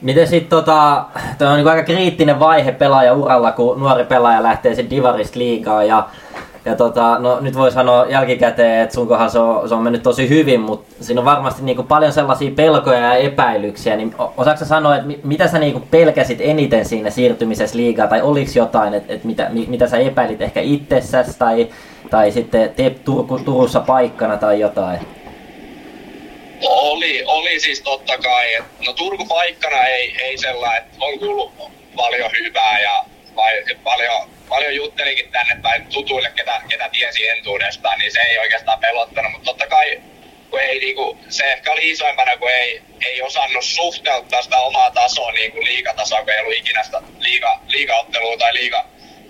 Miten sitten tota, toi on niinku aika kriittinen vaihe pelaajauralla, kun nuori pelaaja lähtee sen Divarista liigaan ja ja tota, no nyt voi sanoa jälkikäteen, että sun kohdalla se on, se on mennyt tosi hyvin, mutta siinä on varmasti niinku paljon sellaisia pelkoja ja epäilyksiä. Niin osaatko sanoa, että mi- mitä sä niinku pelkäsit eniten siinä siirtymisessä liigaan, tai oliko jotain, että et mitä, mi- mitä sä epäilit ehkä itsessäsi, tai, tai sitten teet Turku, Turussa paikkana tai jotain? Oli, oli siis totta kai. No Turku paikkana ei, ei sellainen, on kuullut paljon hyvää ja vai, paljon, paljon juttelinkin tänne päin tutuille, ketä, ketä tiesi entuudestaan, niin se ei oikeastaan pelottanut. Mutta totta kai kun ei, niinku, se ehkä oli isoimpana, kun ei, ei osannut suhteuttaa sitä omaa tasoa niin kuin liigatasoa, kun ei ollut ikinä sitä liiga, liigaottelua tai liiga,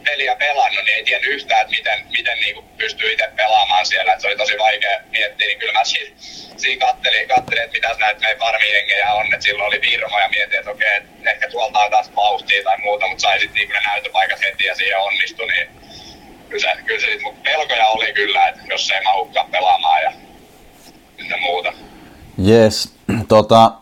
peliä pelannut, niin ei tiennyt yhtään, että miten, miten niin kuin pystyy itse pelaamaan siellä. Et se oli tosi vaikea miettiä, niin kyllä mä siinä, siinä kattelin, kattelin, että mitä näitä meidän farmijengejä on. Että silloin oli Virmo ja mietin, että okei, että ehkä tuolta on taas vauhtia tai muuta, mutta sai sitten niin näytöpaikat heti ja siihen onnistui. Niin kyllä se, kyllä se sit, mut pelkoja oli kyllä, että jos ei mahdukaan pelaamaan ja ynnä muuta. Jes, tota,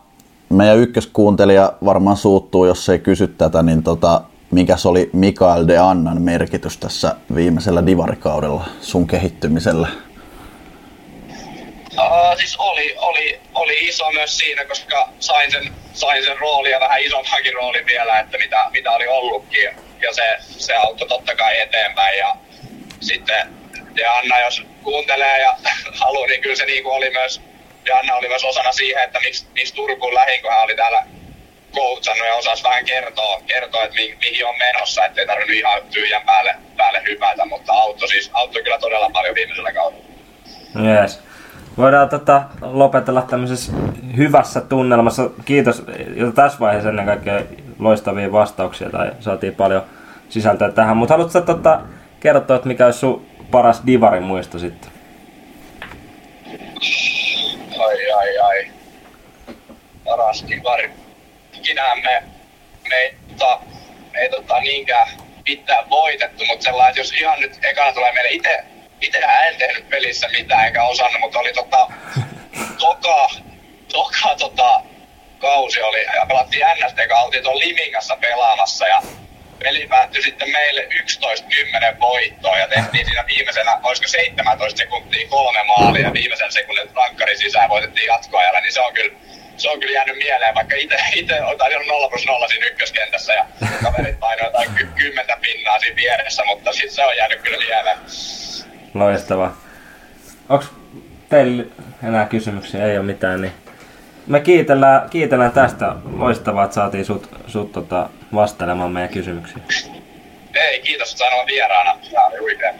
meidän ykköskuuntelija varmaan suuttuu, jos ei kysy tätä, niin tota, mikäs oli Mikael de Annan merkitys tässä viimeisellä divarikaudella sun kehittymisellä? Uh, siis oli, oli, oli iso myös siinä, koska sain sen, sain sen roolin ja vähän isommankin roolin vielä, että mitä, mitä oli ollutkin. Ja se, se auttoi totta kai eteenpäin. Ja sitten ja Anna, jos kuuntelee ja haluaa, niin kyllä se niin oli myös, ja Anna oli myös osana siihen, että miksi, miksi Turkuun lähin, kun hän oli täällä coachannut ja osasi vähän kertoa, kertoa että mi, mihin on menossa, ettei tarvinnut ihan tyhjän päälle, päälle hypätä, mutta auttoi, siis, auttoi kyllä todella paljon viimeisellä kaudella. Yes. Voidaan tota, lopetella tämmöisessä hyvässä tunnelmassa. Kiitos jo tässä vaiheessa ennen kaikkea loistavia vastauksia tai saatiin paljon sisältöä tähän. Mutta haluatko tota, kertoa, että mikä olisi sun paras divarin muisto sitten? Ai ai ai. Paras kivari. Ikinä me, me ei, tota, me ei tota, niinkään mitään voitettu, mutta sellainen, että jos ihan nyt ekana tulee meille itse, itse en tehnyt pelissä mitään enkä osannut, mutta oli tota, toka, toka tota, kausi oli, ja pelattiin NST, joka oltiin tuon Limingassa pelaamassa, ja peli päättyi sitten meille 11-10 voittoon, ja tehtiin siinä viimeisenä, olisiko 17 sekuntia kolme maalia, ja viimeisen sekunnin rankkari sisään voitettiin jatkoajalla, niin se on kyllä se on kyllä jäänyt mieleen, vaikka itse, itse taisin 0 plus 0 siinä ykköskentässä ja kaverit painoivat jotain ky- kymmentä pinnaa siinä vieressä, mutta sit se on jäänyt kyllä mieleen. Loistavaa. Onko teillä enää kysymyksiä? Ei ole mitään, niin me kiitellään, kiitellään tästä. Loistavaa, että saatiin sut, sut tota, vastailemaan meidän kysymyksiin. Ei, kiitos, että sain olla vieraana. Tämä.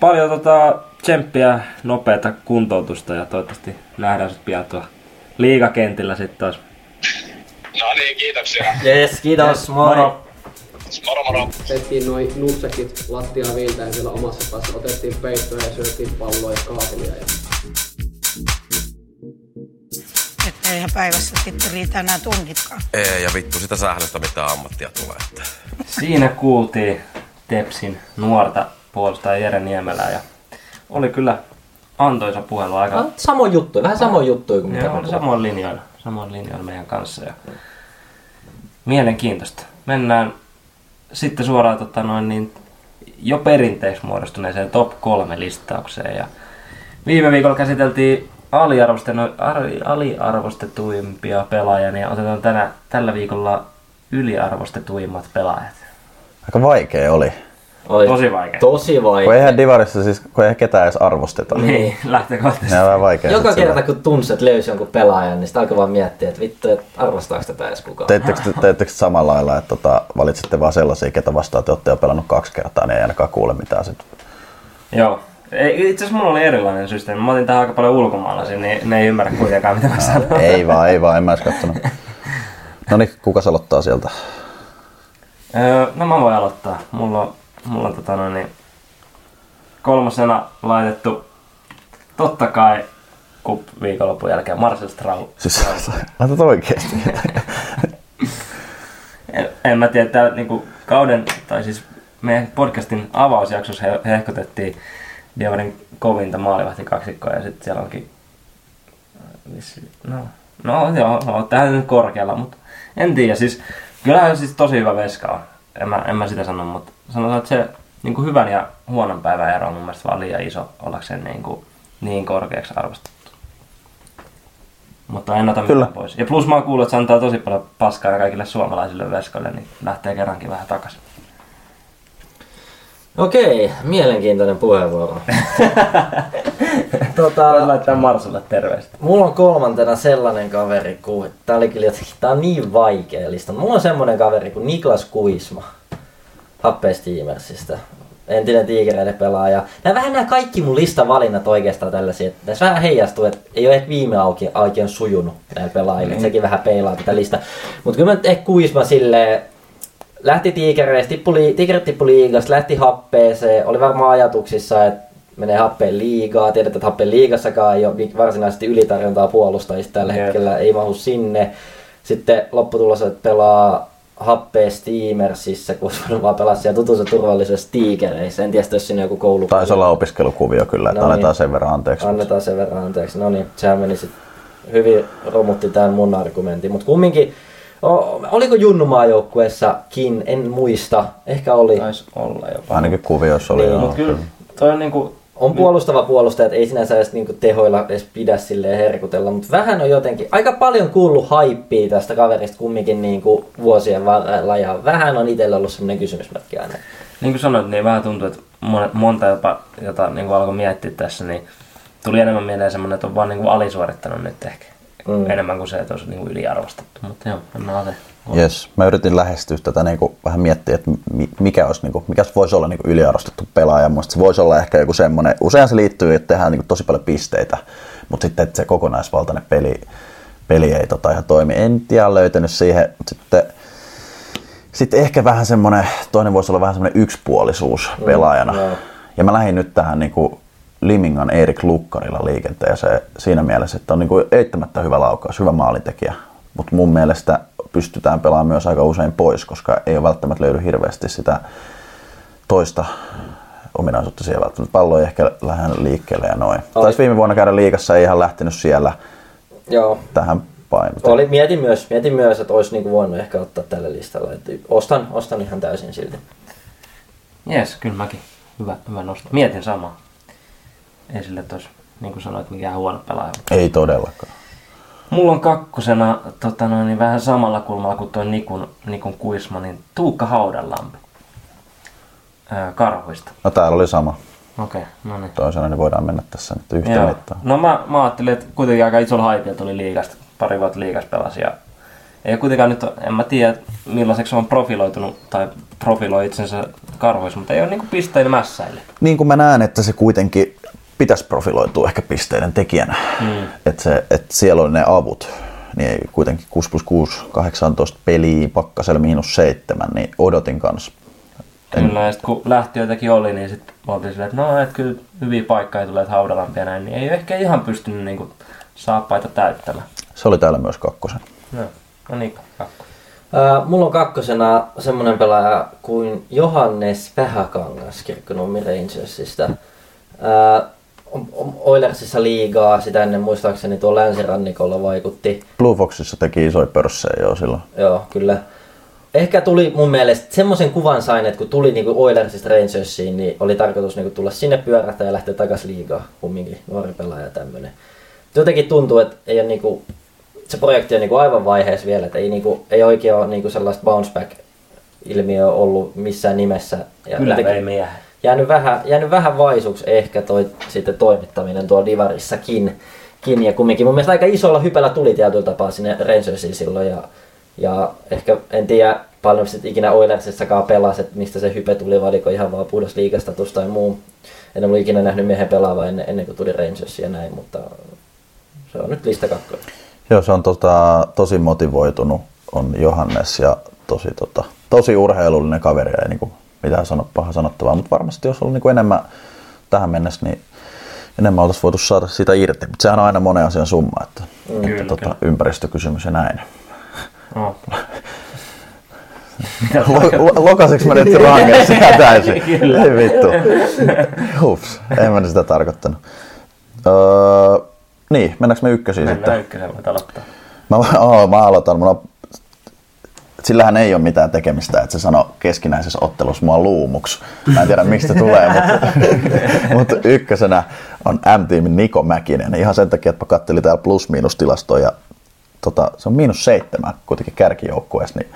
Paljon tota, tsemppiä, nopeata kuntoutusta ja toivottavasti nähdään sut pian tuolla liigakentillä sitten taas. No niin, kiitoksia. Yes, kiitos, moi! Moro. Moro moro. Tehtiin noin nutsekit lattiaa viiltäen siellä omassa päässä. Otettiin peittoja ja syötiin palloa ja kaatelia. Ja Että eihän päivässä sitten riitä enää tunnitkaan. Ei, ja vittu sitä sählöstä mitä ammattia tulee. Että. Siinä kuultiin Tepsin nuorta puolustajaa Jere Niemelää ja oli kyllä antoisa puhelu aika No, samoin juttu, vähän samoin juttu kuin mitä oli samoin linjoilla, samoin linjoilla meidän kanssa. Ja mielenkiintoista. Mennään sitten suoraan tota, noin, niin, jo perinteeksi muodostuneeseen top 3 listaukseen. Ja viime viikolla käsiteltiin aliarvostetuimpia pelaajia, niin otetaan tänä, tällä viikolla yliarvostetuimmat pelaajat. Aika vaikea oli. Oli Tosi vaikea. Tosi Kun vaikea. eihän divarissa siis, kun eihän ketään edes arvosteta. Niin, lähtökohtaisesti. Ne on vähän vaikea. Joka kerta sillä- kun tunsi, että löysi jonkun pelaajan, niin sitä alkoi vaan miettiä, että vittu, että arvostaako tätä edes kukaan. Teettekö, te- teettekö te samalla lailla, että tota, valitsette vaan sellaisia, ketä vastaan te olette jo pelannut kaksi kertaa, niin ei ainakaan kuule mitään sit. Joo. Ei, Itse asiassa mulla oli erilainen systeemi. Mä otin tähän aika paljon ulkomaalaisia, niin ne ei ymmärrä kuitenkaan mitä mä sanon. Ei vaan, ei vaan, en mä edes kattonut. No niin, kuka aloittaa sieltä? Öö, no mä voin aloittaa. Mulla on, mulla on tota noin, niin kolmosena laitettu totta kai kup viikonlopun jälkeen Marcel Strau. Siis laitat oikeesti. En, en mä tiedä, että niinku kauden, tai siis meidän podcastin avausjaksossa he, hehkutettiin Diavarin kovinta maalivahti kaksikkoa ja sitten siellä onkin äh, no, no joo, no, tähän nyt korkealla, mutta en tiedä, siis kyllähän siis tosi hyvä veska on. En mä, en mä sitä sano, mutta sanotaan, että se niin kuin hyvän ja huonon päivän ero on mun mielestä vaan liian iso ollakseen niin, kuin, niin korkeaksi arvostettu. Mutta en ota mitään pois. Ja plus mä oon kuullut, että se antaa tosi paljon paskaa kaikille suomalaisille veskoille, niin lähtee kerrankin vähän takaisin. Okei, mielenkiintoinen puheenvuoro. tota, Voit laittaa Marsulle terveistä. Mulla on kolmantena sellainen kaveri kuin, tää oli kyllä jotenkin, tää on niin vaikea lista. Mulla on semmonen kaveri kuin Niklas Kuisma, Happe Steamersista. Entinen tiikereiden pelaaja. Nämä vähän nämä kaikki mun listavalinnat oikeastaan tällaisia. että Tässä vähän heijastuu, että ei ole ehkä viime auki, oikein sujunut näillä pelaajilla. Mm. Sekin vähän peilaa tätä listaa. Mutta kyllä mä ehkä Kuisma silleen, lähti tiikereistä, tippui, tiikerit tippui liigasta, lähti happeeseen, oli varmaan ajatuksissa, että menee happeen liigaa. Tiedät, että happeen liigassakaan ei ole varsinaisesti ylitarjontaa puolustajista tällä Jep. hetkellä, ei mahu sinne. Sitten lopputulos, että pelaa happeen Steamersissa, kun voinut vaan pelaa siellä tutussa turvallisessa tiikereissä. En tiedä, jos sinne joku koulu. Taisi olla opiskelukuvio kyllä, että No niin. annetaan sen verran anteeksi. Annetaan sen verran anteeksi. No niin, sehän meni sit hyvin romutti tämän mun argumentin. Mutta kumminkin, oliko Junnumaa-joukkueessakin, en muista. Ehkä oli. Taisi olla jopa. Ainakin kuvioissa oli Niin. Mutta kyllä toi on niinku... On puolustava puolustaja, että ei sinänsä edes niinku tehoilla edes pidä silleen herkutella, mutta vähän on jotenkin, aika paljon kuullut haippia tästä kaverista kumminkin niinku vuosien varrella ja vähän on itsellä ollut semmoinen kysymysmerkki aina. Niin kuin sanoit, niin vähän tuntuu, että mon- monta jopa, jota niin kuin alkoi miettiä tässä, niin tuli enemmän mieleen semmoinen, että on vaan niin kuin alisuorittanut nyt ehkä. Mm. Mm. Enemmän kuin se, että olisi niin kuin yliarvostettu. Mutta joo, en mä ate. Yes. Mä yritin lähestyä tätä niin kuin, vähän miettiä, että mi- mikä, olisi, niin kuin, mikä voisi olla niin kuin yliarvostettu pelaaja. Musta se voisi olla ehkä joku semmoinen, usein se liittyy, että tehdään niin kuin, tosi paljon pisteitä, mutta sitten että se kokonaisvaltainen peli, peli ei tota, ihan toimi. En tiedä löytänyt siihen, mutta sitten sitten ehkä vähän semmoinen, toinen voisi olla vähän semmoinen yksipuolisuus pelaajana. joo. Ja mä lähdin nyt tähän niin kuin Limingan Erik Lukkarilla liikenteeseen siinä mielessä, että on niin kuin eittämättä hyvä laukaus, hyvä maalintekijä. Mutta mun mielestä pystytään pelaamaan myös aika usein pois, koska ei ole välttämättä löydy hirveästi sitä toista ominaisuutta siellä välttämättä. Pallo ei ehkä lähde liikkeelle ja noin. Oli- Taisi viime vuonna käydä liikassa, ei ihan lähtenyt siellä Joo, tähän painotukseen. oli, mietin, myös, mietin myös, että olisi niinku voinut ehkä ottaa tälle listalle. Että ostan, ostan ihan täysin silti. Jes, kyllä mäkin. Hyvä, hyvä nosto. Mietin samaa. Ei sille, olisi, niin kuin sanoit, mikään huono pelaaja. Ei todellakaan. Mulla on kakkosena tota noin, niin vähän samalla kulmalla kuin tuo Nikun, Nikun Kuisma, niin Tuukka Haudanlampi. Öö, karhuista. No täällä oli sama. Okei, okay, no niin. Toisena niin voidaan mennä tässä nyt yhtä Joo. mittaan. No mä, mä ajattelin, että kuitenkin aika isolla haipilla tuli liigasta, pari vuotta liigasta pelasi ja ei kuitenkaan nyt, en mä tiedä millaiseksi on profiloitunut tai profiloi itsensä karhuissa, mutta ei ole niinku pisteiden mässäille. Niin kuin mä näen, että se kuitenkin pitäisi profiloitua ehkä pisteiden tekijänä. Mm. Että se, että siellä on ne avut. Niin ei kuitenkin 6 plus 6, 18 peliä, pakkasella miinus 7, niin odotin kanssa. Kyllä, ja sitten kun lähtiöitäkin oli, niin sitten oltiin silleen, että no, että kyllä hyviä paikkoja tulee, että haudalampia näin, niin ei ehkä ihan pystynyt niinku saappaita täyttämään. Se oli täällä myös kakkosen. No, no niin, kakko. Ää, mulla on kakkosena semmonen pelaaja kuin Johannes Vähäkangas Kirkkonummi Rangersista. On Oilersissa liigaa, sitä ennen muistaakseni tuo länsirannikolla vaikutti. Blue Foxissa teki isoja pörssejä jo silloin. Joo, kyllä. Ehkä tuli mun mielestä semmoisen kuvan sain, että kun tuli niinku Oilersista Rangersiin, niin oli tarkoitus niinku tulla sinne pyörähtää ja lähteä takaisin liigaa. Kumminkin nuori pelaaja ja tämmönen. Jotenkin tuntuu, että ei ole niinku, se projekti on niinku aivan vaiheessa vielä, että ei, niinku, ei oikein ole niinku sellaista bounce back ilmiö ollut missään nimessä. Ja Kyllä jotenkin. Jäänyt vähän, jäänyt vähän vaisuksi ehkä toi sitten toimittaminen tuolla Divarissakin. Kin, ja kumminkin mun mielestä aika isolla hypällä tuli tietyllä tapaa sinne Rangersiin silloin ja, ja ehkä en tiedä paljon sitten ikinä Oilersissakaan pelasi, että mistä se hype tuli, vai oliko ihan vaan puhdas liikastatus tai muu. En ollut ikinä nähnyt miehen pelaava ennen, ennen kuin tuli Rangersia ja näin, mutta se on nyt lista kakkonen. Joo, se on tota, tosi motivoitunut, on Johannes ja tosi, tota, tosi urheilullinen kaveri, ei niinku mitään sano, paha sanottavaa, mutta varmasti jos ollut niinku enemmän tähän mennessä, niin enemmän oltaisiin voitu saada sitä irti. Mutta sehän on aina monen asian summa, että, Kyllä, että tota, ympäristökysymys ja näin. No. Lo- lo- Lokaseks mä nyt rangeksi ihan täysin? Kyllä. Ei vittu. Hups, en mä sitä tarkoittanut. Öö, niin, mennäänkö me ykkösiin Mennään sitten? ykkösen, voit aloittaa. Mä, oh, mä aloitan. Mulla, sillähän ei ole mitään tekemistä, että se sanoo keskinäisessä ottelussa mua luumuksi. Mä en tiedä mistä tulee, mutta, mutta ykkösenä on M-tiimin Niko Mäkinen. Ihan sen takia, että mä kattelin täällä plus-miinus-tilastoja. Ja, tota, se on miinus seitsemän kuitenkin kärkijoukkueessa, niin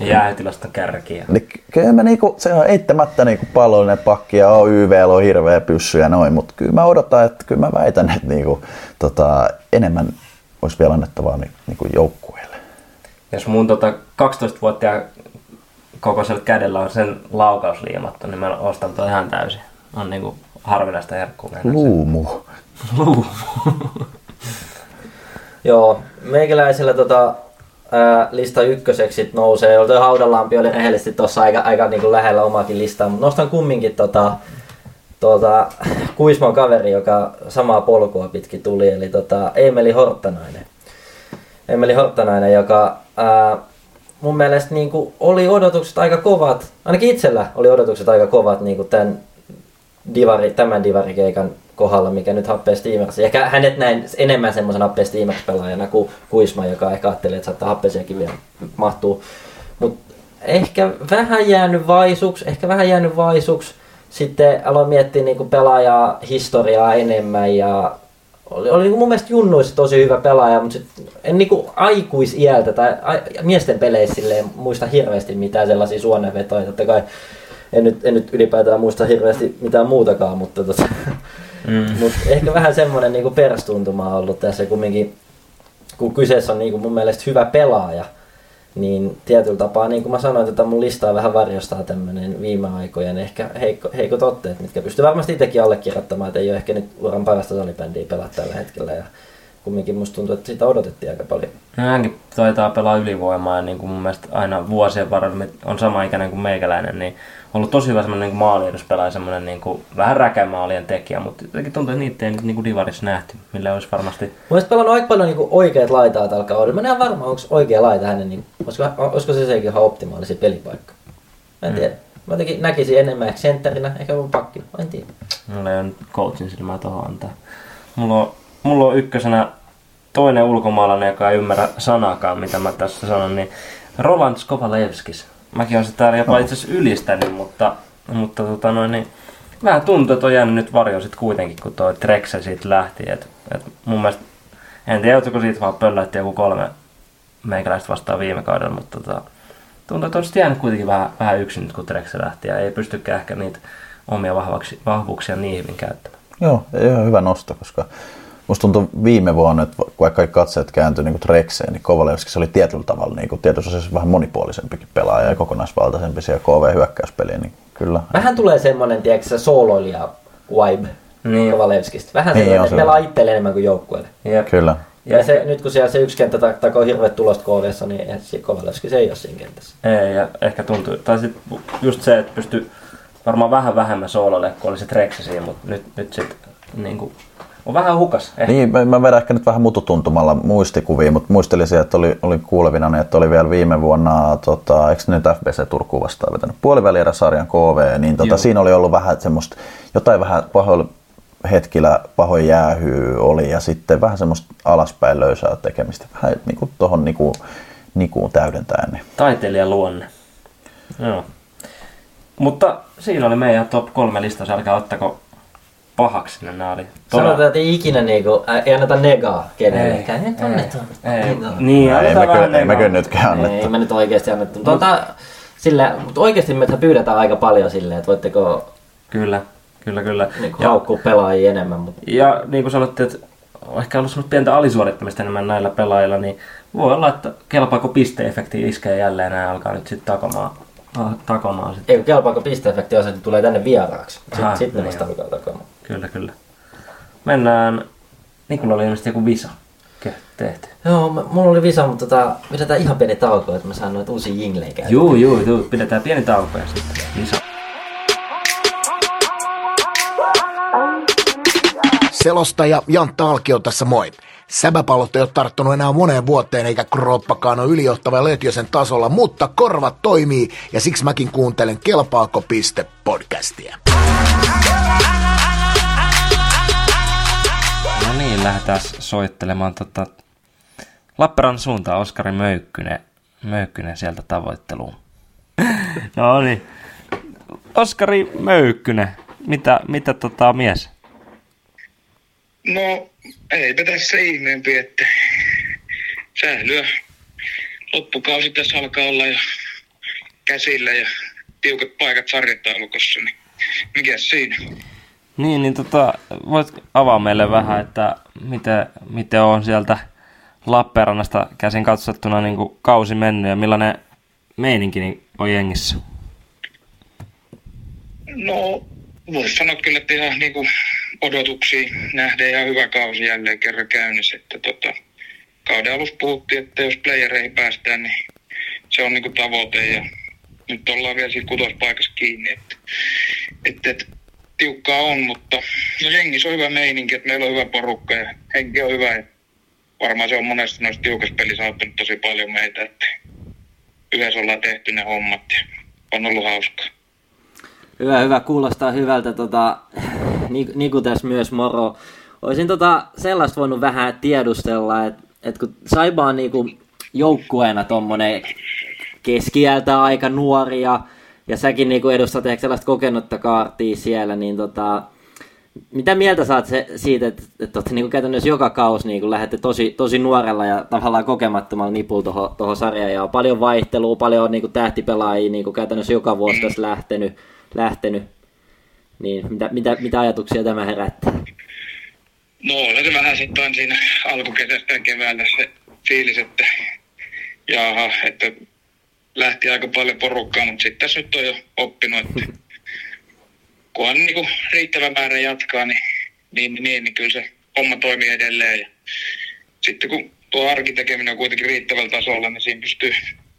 Jäätilasta kärkiä. niin kyllä mä niinku, se on eittämättä niinku pallollinen pakki ja on YVL on hirveä pyssy ja noin, mutta kyllä mä odotan, että kyllä mä väitän, että niinku, tota, enemmän olisi vielä annettavaa ni, niinku joukkueelle. Jos mun tota 12-vuotiaan kokoisella kädellä on sen laukaus liimattu, niin mä ostan toi ihan täysin. On niinku harvinaista herkkuu. Luumu. Luumu. Joo, meikäläisellä tota, ää, lista ykköseksi nousee. Tuo Haudalampi oli rehellisesti tuossa aika, aika niin kuin lähellä omaakin listaa, mutta nostan kumminkin tota, tota, Kuisman kaveri, joka samaa polkua pitkin tuli, eli tota, Emeli Horttanainen. Emeli Horttanainen, joka mun mielestä niin kuin, oli odotukset aika kovat, ainakin itsellä oli odotukset aika kovat niin kuin tämän, divari, tämän divarikeikan kohdalla, mikä nyt happee Steamers. Ehkä hänet näin enemmän semmoisen happee Steamers-pelaajana kuin Kuisma, joka ehkä ajattelee, että saattaa happeisiakin vielä mahtuu. Mutta ehkä vähän jäänyt vaisuksi, ehkä vähän jäänyt vaisuksi. Sitten aloin miettiä niinku pelaajaa historiaa enemmän ja oli, oli niinku mun mielestä junnuissa tosi hyvä pelaaja, mutta sit en niinku aikuisiältä tai a, miesten peleissä silleen muista hirveästi mitään sellaisia suonenvetoja. Totta kai en nyt, en nyt ylipäätään muista hirveästi mitään muutakaan, mutta tota, mm. mut ehkä vähän semmoinen niinku perstuntuma on ollut tässä kumminkin, kun kyseessä on niinku mun mielestä hyvä pelaaja, niin tietyllä tapaa, niin kuin mä sanoin, että mun listaa vähän varjostaa tämmöinen viime aikojen ehkä heikko, heikot otteet, mitkä pystyy varmasti itsekin allekirjoittamaan, että ei ole ehkä nyt uran parasta salibändiä pelata tällä hetkellä. Ja kumminkin musta tuntuu, että sitä odotettiin aika paljon. No, hänkin taitaa pelaa ylivoimaa ja niin kuin mun mielestä aina vuosien varrella on sama ikäinen kuin meikäläinen, niin ollut tosi hyvä semmoinen niin maalieduspelaaja, semmoinen niin kuin, vähän räkämaalien tekijä, mutta jotenkin tuntuu, että niitä ei nyt niin kuin divarissa nähty, millä olisi varmasti... Mun pelannut aika paljon niin oikeat laitaa tällä kaudella. Mä en ole varma, onko oikea laita hänen, niin olisiko, olisiko se sekin ihan optimaalisi pelipaikka. Mä en tiedä. Mä jotenkin näkisin enemmän ehkä sentterinä, ehkä jopa pakki, mä en tiedä. Mulla ei ole nyt coachin silmää tohon antaa. Mulla on, mulla on ykkösenä toinen ulkomaalainen, joka ei ymmärrä sanakaan, mitä mä tässä sanon, niin Roland Skovalevskis. Mäkin olen sitä täällä jopa itse asiassa ylistänyt, mutta, mutta tota noin, niin vähän tuntuu, että on jäänyt nyt varjo sit kuitenkin, kun toi Drexel siitä lähti. Et, et mun mielestä, en tiedä, joutuiko siitä vaan pöllätti joku kolme meikäläistä vastaan viime kaudella, mutta tota, tuntuu, että olisi jäänyt kuitenkin vähän, vähän yksin nyt, kun Drexel lähti ja ei pystykään ehkä niitä omia vahvuuksia niin hyvin käyttämään. Joo, ihan hyvä nosto, koska musta tuntuu viime vuonna, että vaikka kaikki katseet kääntyi niin Trekseen, niin Kovalevski se oli tietyllä tavalla niin kuin, tietyssä asiassa vähän monipuolisempikin pelaaja ja kokonaisvaltaisempi siellä KV-hyökkäyspeliä, niin kyllä. Vähän tulee semmonen, tiedätkö, sooloilija vibe Niin. Kovalevskista. Vähän Niin, semmoinen, on että se. pelaa itselle enemmän kuin joukkueelle. Jep. Kyllä. Ja se, nyt kun siellä se yksi kenttä ta- takoo hirveät tulosta KVssa, niin eihän se Kovalevski se ei ole siinä kentässä. Ei, ja ehkä tuntuu, tai sit just se, että pystyy varmaan vähän vähemmän soololle, kun oli se Treksi siinä, mutta nyt, nyt sit niinku, on vähän hukas. Ehkä. Niin, mä, mä vedän ehkä nyt vähän mututuntumalla muistikuvia, mutta muistelisin, että oli, oli kuulevina, että oli vielä viime vuonna, tota, eikö nyt FBC Turkuun vastaan vetänyt puolivälierä-sarjan KV, niin tota, Joo. siinä oli ollut vähän semmoista, jotain vähän pahoilla hetkillä pahoin jäähyy oli ja sitten vähän semmoista alaspäin löysää tekemistä, vähän niin kuin tuohon niinku, nikuun täydentäen. Niin. Taiteilijan luonne. Joo. Mutta siinä oli meidän top kolme listaus, älkää ottako pahaksi ne nämä oli. Sanotaan, että ei ikinä niinku, ä, ei anneta negaa kenellekään. Ei, Ei, nyt ei. Negaa. Niin, ei, annetaan me, kyllä, ei me kyllä nytkään annettu. Ei me nyt oikeasti annettu. Tuota, sillä, mutta oikeasti me pyydetään aika paljon silleen, että voitteko Kyllä, kyllä, kyllä. niin Ja, haukkua pelaajia enemmän. Mutta ja niin kuin sanottiin, että on ehkä ollut semmoista pientä alisuorittamista enemmän näillä pelaajilla, niin voi olla, että kelpaako pisteefekti iskee jälleen ja alkaa nyt sitten takomaan, ah, takomaan sit. Ei kelpaako pisteefekti on se, että tulee tänne vieraaksi. Sitten, sitten ne niin vasta alkaa takomaan. Kyllä, kyllä. Mennään, Nikulla oli ilmeisesti joku visa tehty. Joo, mä- mulla oli visa, mutta tota, pidetään ihan pieni tauko, että mä saan noita uusia jinglejä käyttää. Juu, juu, juu, pidetään pieni tauko ja sitten visa. Selostaja Jantta Alkio tässä moi. Säbäpallot ei ole tarttunut enää moneen vuoteen eikä kroppakaan ole ylijohtava Lötjösen tasolla, mutta korvat toimii ja siksi mäkin kuuntelen Kelpaako piste podcastia. Niin, lähdetään soittelemaan tota Lappeenrannan suuntaan Oskari Möykkynen, Möykkynen sieltä tavoitteluun. no niin. Oskari Möykkynen, mitä, mitä tota mies? No, eipä tässä ihmeempi, että sählyä loppukausi tässä alkaa olla jo käsillä ja tiukat paikat sarjataulukossa, niin mikä siinä? Niin, niin tota, voit avaa meille vähän, että miten, miten on sieltä Lappeenrannasta käsin katsottuna niin kuin kausi mennyt ja millainen meininki niin on jengissä? No, voisi sanoa kyllä, että ihan niin kuin odotuksia nähdään ihan hyvä kausi jälleen kerran käynnissä. Että tota, kauden alussa puhuttiin, että jos playereihin päästään, niin se on niin kuin tavoite ja nyt ollaan vielä siinä kutospaikassa kiinni. Että, että, että tiukkaa on, mutta no jengissä on hyvä meininki, että meillä on hyvä porukka ja henki on hyvä. Varmaan se on monesti noissa tiukassa pelissä auttanut tosi paljon meitä, että yhdessä ollaan tehty ne hommat ja on ollut hauskaa. Hyvä, hyvä. Kuulostaa hyvältä. Tota, Nik- Niku tässä myös moro. Olisin tota, sellaista voinut vähän tiedustella, että et kun Saiba on niinku joukkueena tommonen keskiältä aika nuori ja, säkin niinku edustat ehkä sellaista kokenutta kaartia siellä, niin tota, mitä mieltä saat se, siitä, että, että olette niinku käytännössä joka kausi niinku lähdette tosi, tosi nuorella ja tavallaan kokemattomalla nipulla tuohon toho sarjaan ja on paljon vaihtelua, paljon niinku tähtipelaajia niinku käytännössä joka vuosi tässä lähtenyt, lähtenyt. Niin mitä, mitä, mitä ajatuksia tämä herättää? No oli se vähän sitten siinä alkukesästä ja keväällä se fiilis, että jaha, että lähti aika paljon porukkaa, mutta sitten tässä nyt on jo oppinut, että kunhan niin riittävä määrä jatkaa, niin, niin, niin, niin kyllä se homma toimii edelleen. Ja sitten kun tuo arkitekeminen on kuitenkin riittävällä tasolla, niin siinä pystyy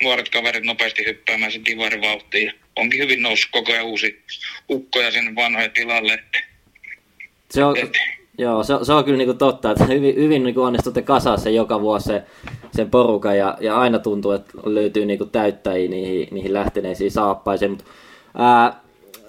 nuoret kaverit nopeasti hyppäämään sen divarin vauhtiin. Ja onkin hyvin noussut koko ajan uusi ukkoja sinne vanhojen tilalle. Että Se on, joo, se, se on kyllä niinku totta, että hyvin, hyvin niinku onnistutte kasaa sen joka vuosi se, sen porukan ja, ja aina tuntuu, että löytyy niinku täyttäjiä niihin, niihin lähteneisiin saappaisiin. Mut, ää,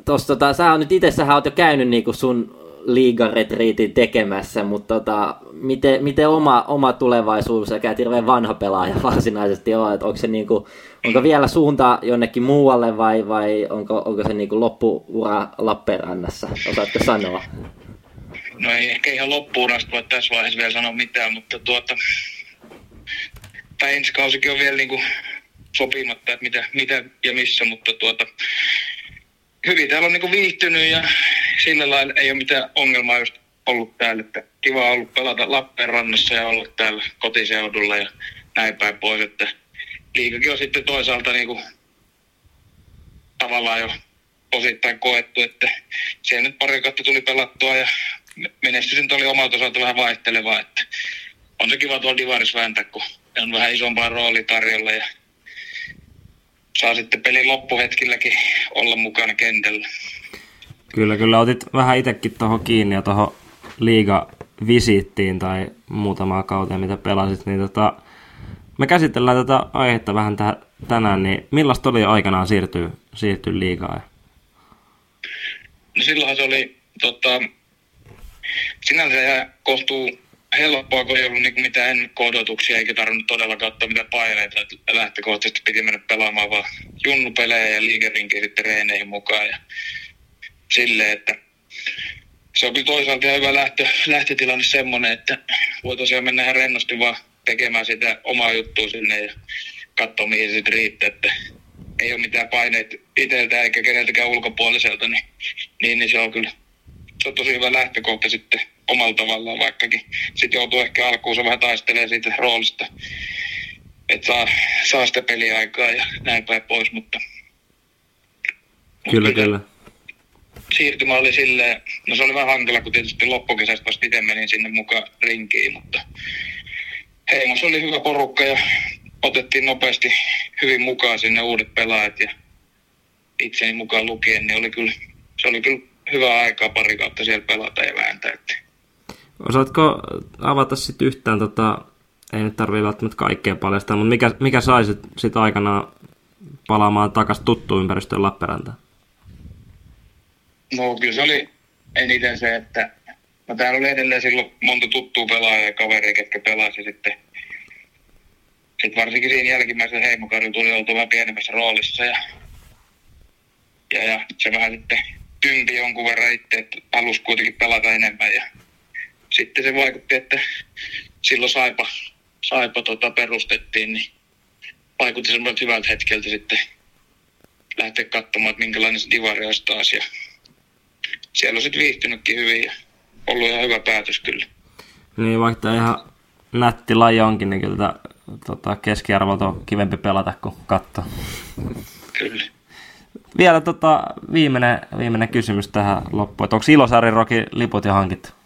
tossa, tota, sä on nyt itse, sähän oot jo käynyt niinku sun liigaretriitin tekemässä, mutta tota, miten, miten oma, oma tulevaisuus, sä käyt hirveän vanha pelaaja varsinaisesti on, että onko se niinku, onko vielä suunta jonnekin muualle vai, vai onko, onko se niinku loppuura Lappeenrannassa, osaatko sanoa? No ei ehkä ihan loppuun asti voi tässä vaiheessa vielä sanoa mitään, mutta tuota, tai ensi kausikin on vielä niin kuin sopimatta, että mitä, mitä ja missä, mutta tuota, hyvin täällä on niin kuin viihtynyt ja sillä lailla ei ole mitään ongelmaa just ollut täällä, että kiva on ollut pelata Lappeenrannassa ja olla täällä kotiseudulla ja näin päin pois, että liikakin on sitten toisaalta niin kuin tavallaan jo osittain koettu, että siellä nyt pari kautta tuli pelattua ja menestys oli omalta osalta vähän vaihtelevaa, että on se kiva tuolla divarissa vääntää, kun on vähän isompaa rooli tarjolla ja saa sitten pelin loppuhetkilläkin olla mukana kentällä. Kyllä, kyllä otit vähän itsekin tuohon kiinni ja tuohon liiga visiittiin tai muutamaa kauteen, mitä pelasit, niin tota, me käsitellään tätä aihetta vähän täh- tänään, niin millaista oli aikanaan siirtyä, siirtyä liigaan? No silloinhan se oli tota, sinänsä ihan kohtuu helppoa, kun ei ollut niinku mitään ennakko-odotuksia, eikä tarvinnut todella katsoa mitä paineita. Lähtökohtaisesti piti mennä pelaamaan vaan junnupelejä ja liikerinkin sitten reeneihin mukaan. Ja silleen, että se on kyllä toisaalta ihan hyvä lähtö, lähtötilanne semmoinen, että voi tosiaan mennä ihan rennosti vaan tekemään sitä omaa juttua sinne ja katsoa mihin se sitten riittää, että ei ole mitään paineita itseltä eikä keneltäkään ulkopuoliselta, niin, niin, niin se on kyllä se on tosi hyvä lähtökohta sitten omalla tavallaan, vaikkakin sitten joutuu ehkä alkuunsa vähän taistelemaan siitä roolista, että saa, saa sitä peliaikaa ja näin päin pois, mutta Kyllä, kyllä. siirtymä oli silleen, no se oli vähän hankala, kun tietysti loppukesästä vasta itse menin sinne mukaan rinkiin, mutta Heimos oli hyvä porukka ja otettiin nopeasti hyvin mukaan sinne uudet pelaajat ja itseni mukaan lukien, niin oli kyllä, se oli kyllä hyvä aikaa pari kautta siellä pelata ja vääntää. Että Osaatko avata sitten yhtään, tota, ei nyt tarvii välttämättä kaikkea paljastaa, mutta mikä, mikä sai sit, sit aikanaan palaamaan takaisin tuttuun ympäristöön Lappeenrantaan? No kyllä se oli eniten se, että no täällä oli edelleen silloin monta tuttua pelaajaa ja kaveria, ketkä pelasi sitten. Sitten varsinkin siinä jälkimmäisen heimokaudella tuli oltu vähän pienemmässä roolissa ja, ja, ja se vähän sitten tympi jonkun verran itse, että halusi kuitenkin pelata enemmän ja sitten se vaikutti, että silloin Saipa, Saipa tota perustettiin, niin vaikutti semmoiselta hyvältä hetkeltä sitten lähteä katsomaan, että minkälainen se divari olisi taas. Ja siellä on sitten viihtynytkin hyvin ja ollut ihan hyvä päätös kyllä. Niin vaikka tää ihan nätti laji onkin, niin kyllä tota, keskiarvolta on kivempi pelata kuin katto. Kyllä. Vielä tota, viimeinen, viimeinen kysymys tähän loppuun. Onko Ilosaarin Rokin liput jo hankittu?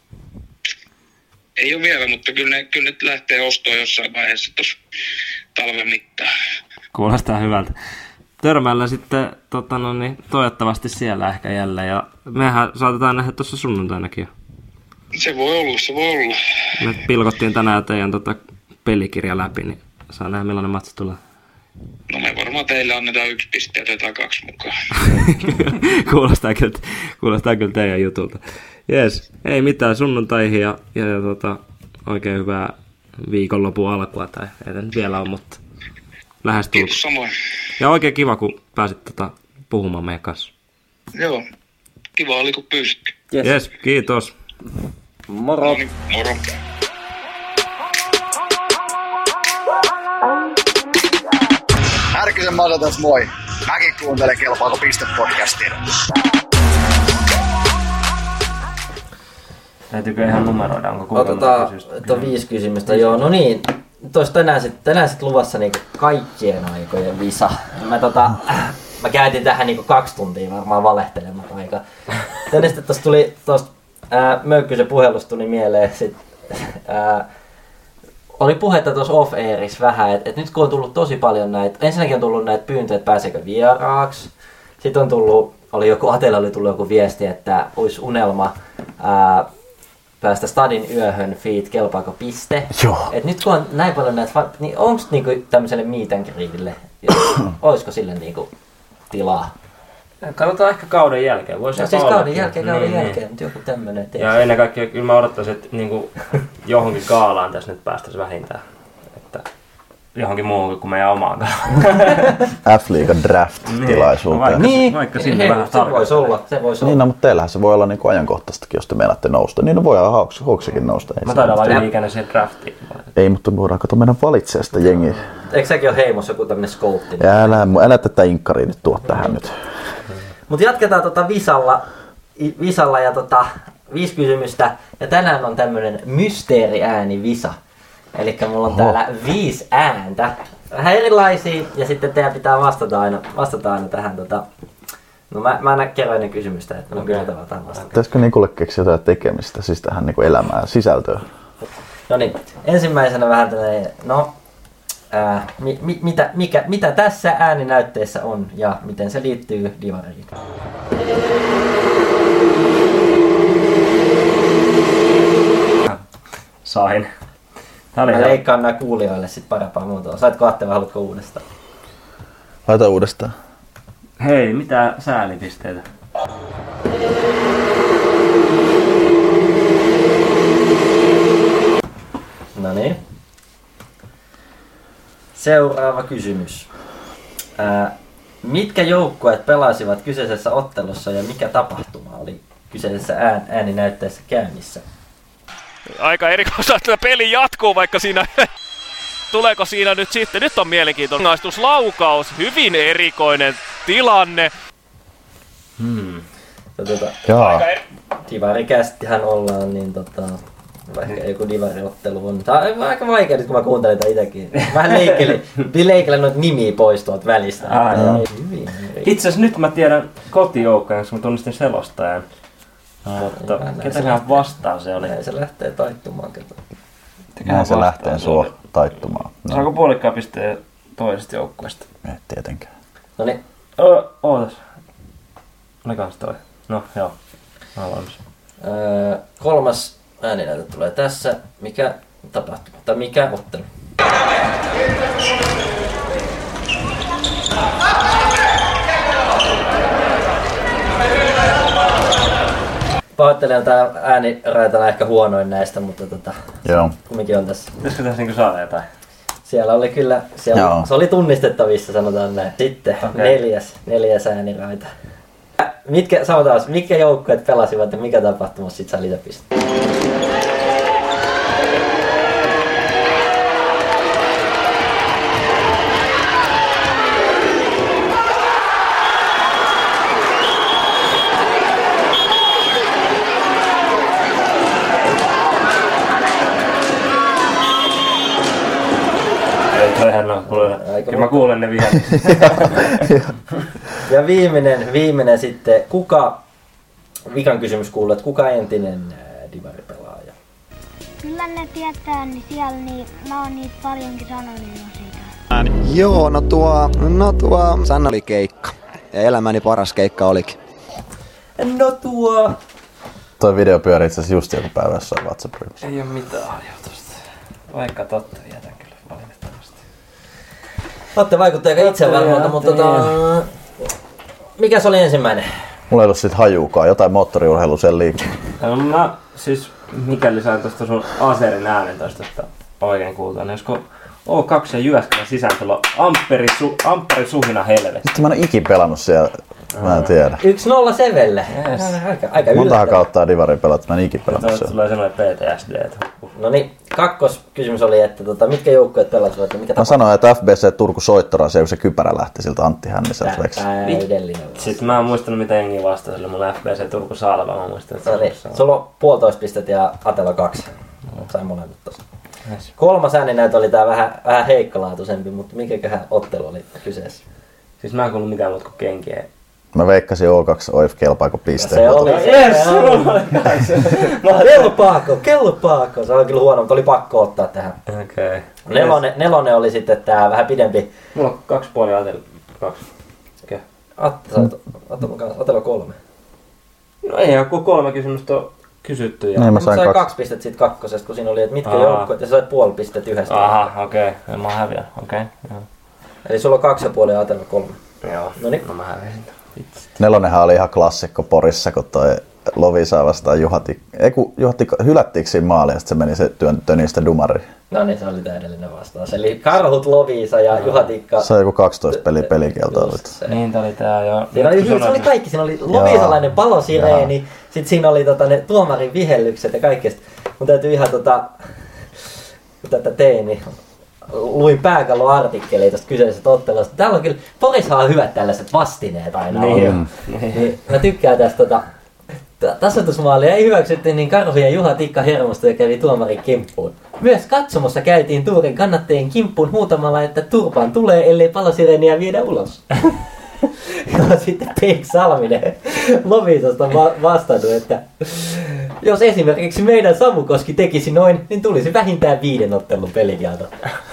Ei ole vielä, mutta kyllä ne, kyllä ne lähtee ostoon jossain vaiheessa tuossa talven mittaan. Kuulostaa hyvältä. Törmällä sitten tota, no niin, toivottavasti siellä ehkä jälleen. Ja mehän saatetaan nähdä tuossa sunnuntainakin jo. Se voi olla, se voi olla. Me pilkottiin tänään teidän tota, pelikirja läpi, niin saa nähdä millainen matsi tulee. No me varmaan teille annetaan yksi piste ja kaksi mukaan. kuulostaa, kyllä, kuulostaa kyllä teidän jutulta. Jees, ei mitään sunnuntaihin ja, ja, ja tota, oikein hyvää viikonlopun alkua, tai ei nyt vielä ole, mutta lähestulkoon. Kiitos samoin. Ja oikein kiva, kun pääsit tota, puhumaan meidän kanssa. Joo, kiva oli kun pystyt. Yes. yes, kiitos. Moro. No niin, moro. Härkisen Masa tässä moi. Mäkin kuuntelen Kelpaako piste podcastia. Täytyykö ihan numeroida, onko kuinka Otetaan monta kysymystä? tuo viisi kysymystä. Joo, no niin. Tuossa tänään sitten tänään sit luvassa niinku kaikkien aikojen visa. Mä, tota, mä käytin tähän niinku kaksi tuntia varmaan valehtelematta aika. Tänne sitten tuossa tuli tuosta Möykkysen puhelusta tuli mieleen sit, ää, oli puhetta tuossa off airissa vähän, että et nyt kun on tullut tosi paljon näitä, ensinnäkin on tullut näitä pyyntöjä, että pääseekö vieraaksi. Sitten on tullut, oli joku, Atella oli tullut joku viesti, että olisi unelma ää, päästä stadin yöhön feed, kelpaako piste. Joo. Et nyt kun on näin paljon näitä, fa- niin onko niinku tämmöiselle meet and greetille, olisiko sille niinku tilaa? Katsotaan ehkä kauden jälkeen. Voisi No siis olla kauden jälkeen, kauden Niin, jälkeen, mutta joku tämmönen Niin. Ja ennen kaikkea kyllä mä odottaisin, että niinku johonkin kaalaan tässä nyt päästäisiin vähintään. Johonkin muuhun kuin meidän omaan. F-liigan draft-tilaisuuteen. Vaikka, Niin, vaikka sinne hei, vähän se voisi olla, se voisi Niin, olla. no, mutta teillähän se voi olla niinku ajankohtaistakin, jos te meinaatte nousta. Niin no voi Hawks, Hawksikin nousta. Ei, Mä se taidan olla yli-ikäinen siihen draftiin. ei mutta voidaan kato mennä valitsemaan sitä jengiä. Eikö säkin ole heimossa joku tämmönen scoutti? Ja älä, älä tätä inkkaria nyt tuo tähän nyt. Mutta jatketaan tota Visalla, Visalla ja tota, viisi kysymystä. Ja tänään on tämmönen mysteeriääni Visa. Eli mulla on Oho. täällä viisi ääntä. Vähän erilaisia ja sitten teidän pitää vastata aina, vastata aina tähän tota... No mä, mä aina kerroin ne kysymystä, että okay. Okei. on tähän vastata. Pitäisikö Nikulle keksiä jotain tekemistä, siis tähän niinku elämään, sisältöä? No niin, ensimmäisenä vähän tällainen, no, ää, mi, mi, mitä, mikä, mitä tässä ääninäytteessä on ja miten se liittyy divariin. Sain. Tää oli Mä ihan- leikkaan nämä kuulijoille sit parempaa muuta. Saitko Atte vai haluatko uudestaan? Laita uudestaan. Hei, mitä säälipisteitä? No niin. Seuraava kysymys. Ää, mitkä joukkueet pelasivat kyseisessä ottelussa ja mikä tapahtuma oli kyseisessä ään, ääninäytteessä käynnissä? Aika erikoista, että peli jatkuu, vaikka siinä... Tuleeko siinä nyt sitten? Nyt on mielenkiintoinen rangaistuslaukaus. Hyvin erikoinen tilanne. Hmm. Tota, Jaa. Aika er... divarikästihän ollaan, niin tota, vaikka joku divariottelu on. Tää on aika vaikea nyt, kun mä kuuntelin tätä itäkin. Vähän leikkeli, leikkelen noita nimiä pois tuolta välistä. Hyvin. Itse asiassa nyt mä tiedän kotijoukkojen, koska mä tunnistin selostajan. Mutta se ketähän lähtee. vastaan se oli? Näin se lähtee taittumaan. Kato. Näin se lähtee sua taittumaan. No, Saako puolikkaan pisteen toisesta joukkueesta? ei tietenkään. No niin, ootas. Olikohan se toi? No joo. Mä oon valmis. öö, kolmas ääninäytö tulee tässä. Mikä tapahtuma? Tai mikä ottelu? Pahoittelen, tää ääniraita on ehkä huonoin näistä, mutta tota, Joo. kumminkin on tässä. Pitäisikö tässä niinku saada jotain? Siellä oli kyllä, siellä, Joo. se oli tunnistettavissa sanotaan näin. Sitten Okei. neljäs, neljäs ääniraita. Mitkä, sanotaan, mitkä joukkueet pelasivat ja mikä tapahtuma sit sai lisäpiste? Kuulen. Aika mä kuulen ne vielä. Ja viimeinen, viimeinen sitten, kuka, vikan kysymys kuuluu, että kuka entinen ää, divaripelaaja? Kyllä ne tietää, niin siellä niin mä oon niitä paljonkin sanonut jo siitä. Joo, no tuo, no tuo Sanna oli keikka. Ja elämäni paras keikka olikin. No tuo... Toi video pyörii itse asiassa just joku päivä jossain WhatsApp-ryhmässä. Ei oo mitään ajatusta. Vaikka totta. Olette vaikuttaa aika itse varmalta, mutta tota, mikä se oli ensimmäinen? Mulla ei ollut sit hajuukaan, jotain moottoriurheilu sen liikkuu. No mä siis, mikäli sain tuosta sun Aserin äänen tosta oikein kuulta, niin olisiko O2 ja Jyväskylän sisääntulo Ampperi, su, Ampperi suhina helvetti. Sitten mä en ole ikin pelannut siellä. Mä en tiedä. 1-0 Sevelle. Yes. Aika, aika Montahan kautta on divari pelattu, mä en ikin pelannut siellä. tulee semmoinen PTSD. No niin, kakkoskysymys oli, että tota, mitkä joukkueet pelasivat ja mikä Mä sanoin, että FBC Turku soittoraa se, kun se kypärä lähti siltä Antti Hänniseltä. Täydellinen. Sitten mä en muistanut mitä jengi vastasi, sillä mun FBC Turku Salva, mä muistan, että No niin, se on sulla on puolitoista pistettä ja Atela kaksi. Sain molemmat tossa. Yes. Kolmas ääninäytö oli tää vähän, vähän heikkolaatuisempi, mutta mikäköhän ottelu oli kyseessä? Siis mä en kuullut mitään muuta kuin kenkiä. Mä veikkasin O2 OIF kelpaako pisteen. Se oli se. Yes. Kelpaako, kelpaako. Se oli kyllä huono, mutta oli pakko ottaa tähän. Okei. Okay. Nelonen, nelonen oli sitten tää vähän pidempi. Mulla on kaksi puoli ajatella. Kaksi. Okei. Atte, sä oot- kolme. No ei joku kolme kysymystä on kysytty. Ja... Niin, mä sain sai kaksi. kaksi pistettä siitä kakkosesta, kun siinä oli, että mitkä joukkueet, ja sä sait puoli pistettä yhdestä. Aha, okei. Okay. Mä häviän. Okei. Okay. Eli sulla on kaksi ja puoli ja kolme. Joo. No niin. No mä hävisin. Nelonenhan oli ihan klassikko Porissa, kun toi Lovisa vastaan Juhati. Ei kun Juhati hylättiinkö siinä maaliin, ja sitten se meni se työntö niistä dumariin. No niin, se oli täydellinen vastaus. Eli Karhut, Loviisa ja Juha Tikka. Se on joku 12 peli se. Niin, tää oli tää jo. Siinä oli, se oli kaikki, siinä oli lovisalainen palosireeni, sitten siinä oli tota, ne tuomarin vihellykset ja kaikki. Sit Mun täytyy ihan tota, kun tätä tein, niin luin pääkalloartikkeleita tästä kyseisestä ottelusta. Täällä on kyllä, Porissahan on hyvät tällaiset vastineet aina Niin. Niin, mä tykkään tästä tota, ta- tasoitusmaalia ei hyväksytty, niin Karhu ja Juha Tikka hermostui ja kävi tuomarin kimppuun. Myös katsomossa käytiin Tuurin kannattajien kimppuun huutamalla, että turpaan tulee, ellei palosireniä viedä ulos. ja sitten Pink Salminen Lovisasta va- vastannut, että jos esimerkiksi meidän Samukoski tekisi noin, niin tulisi vähintään viiden ottelun pelikielto.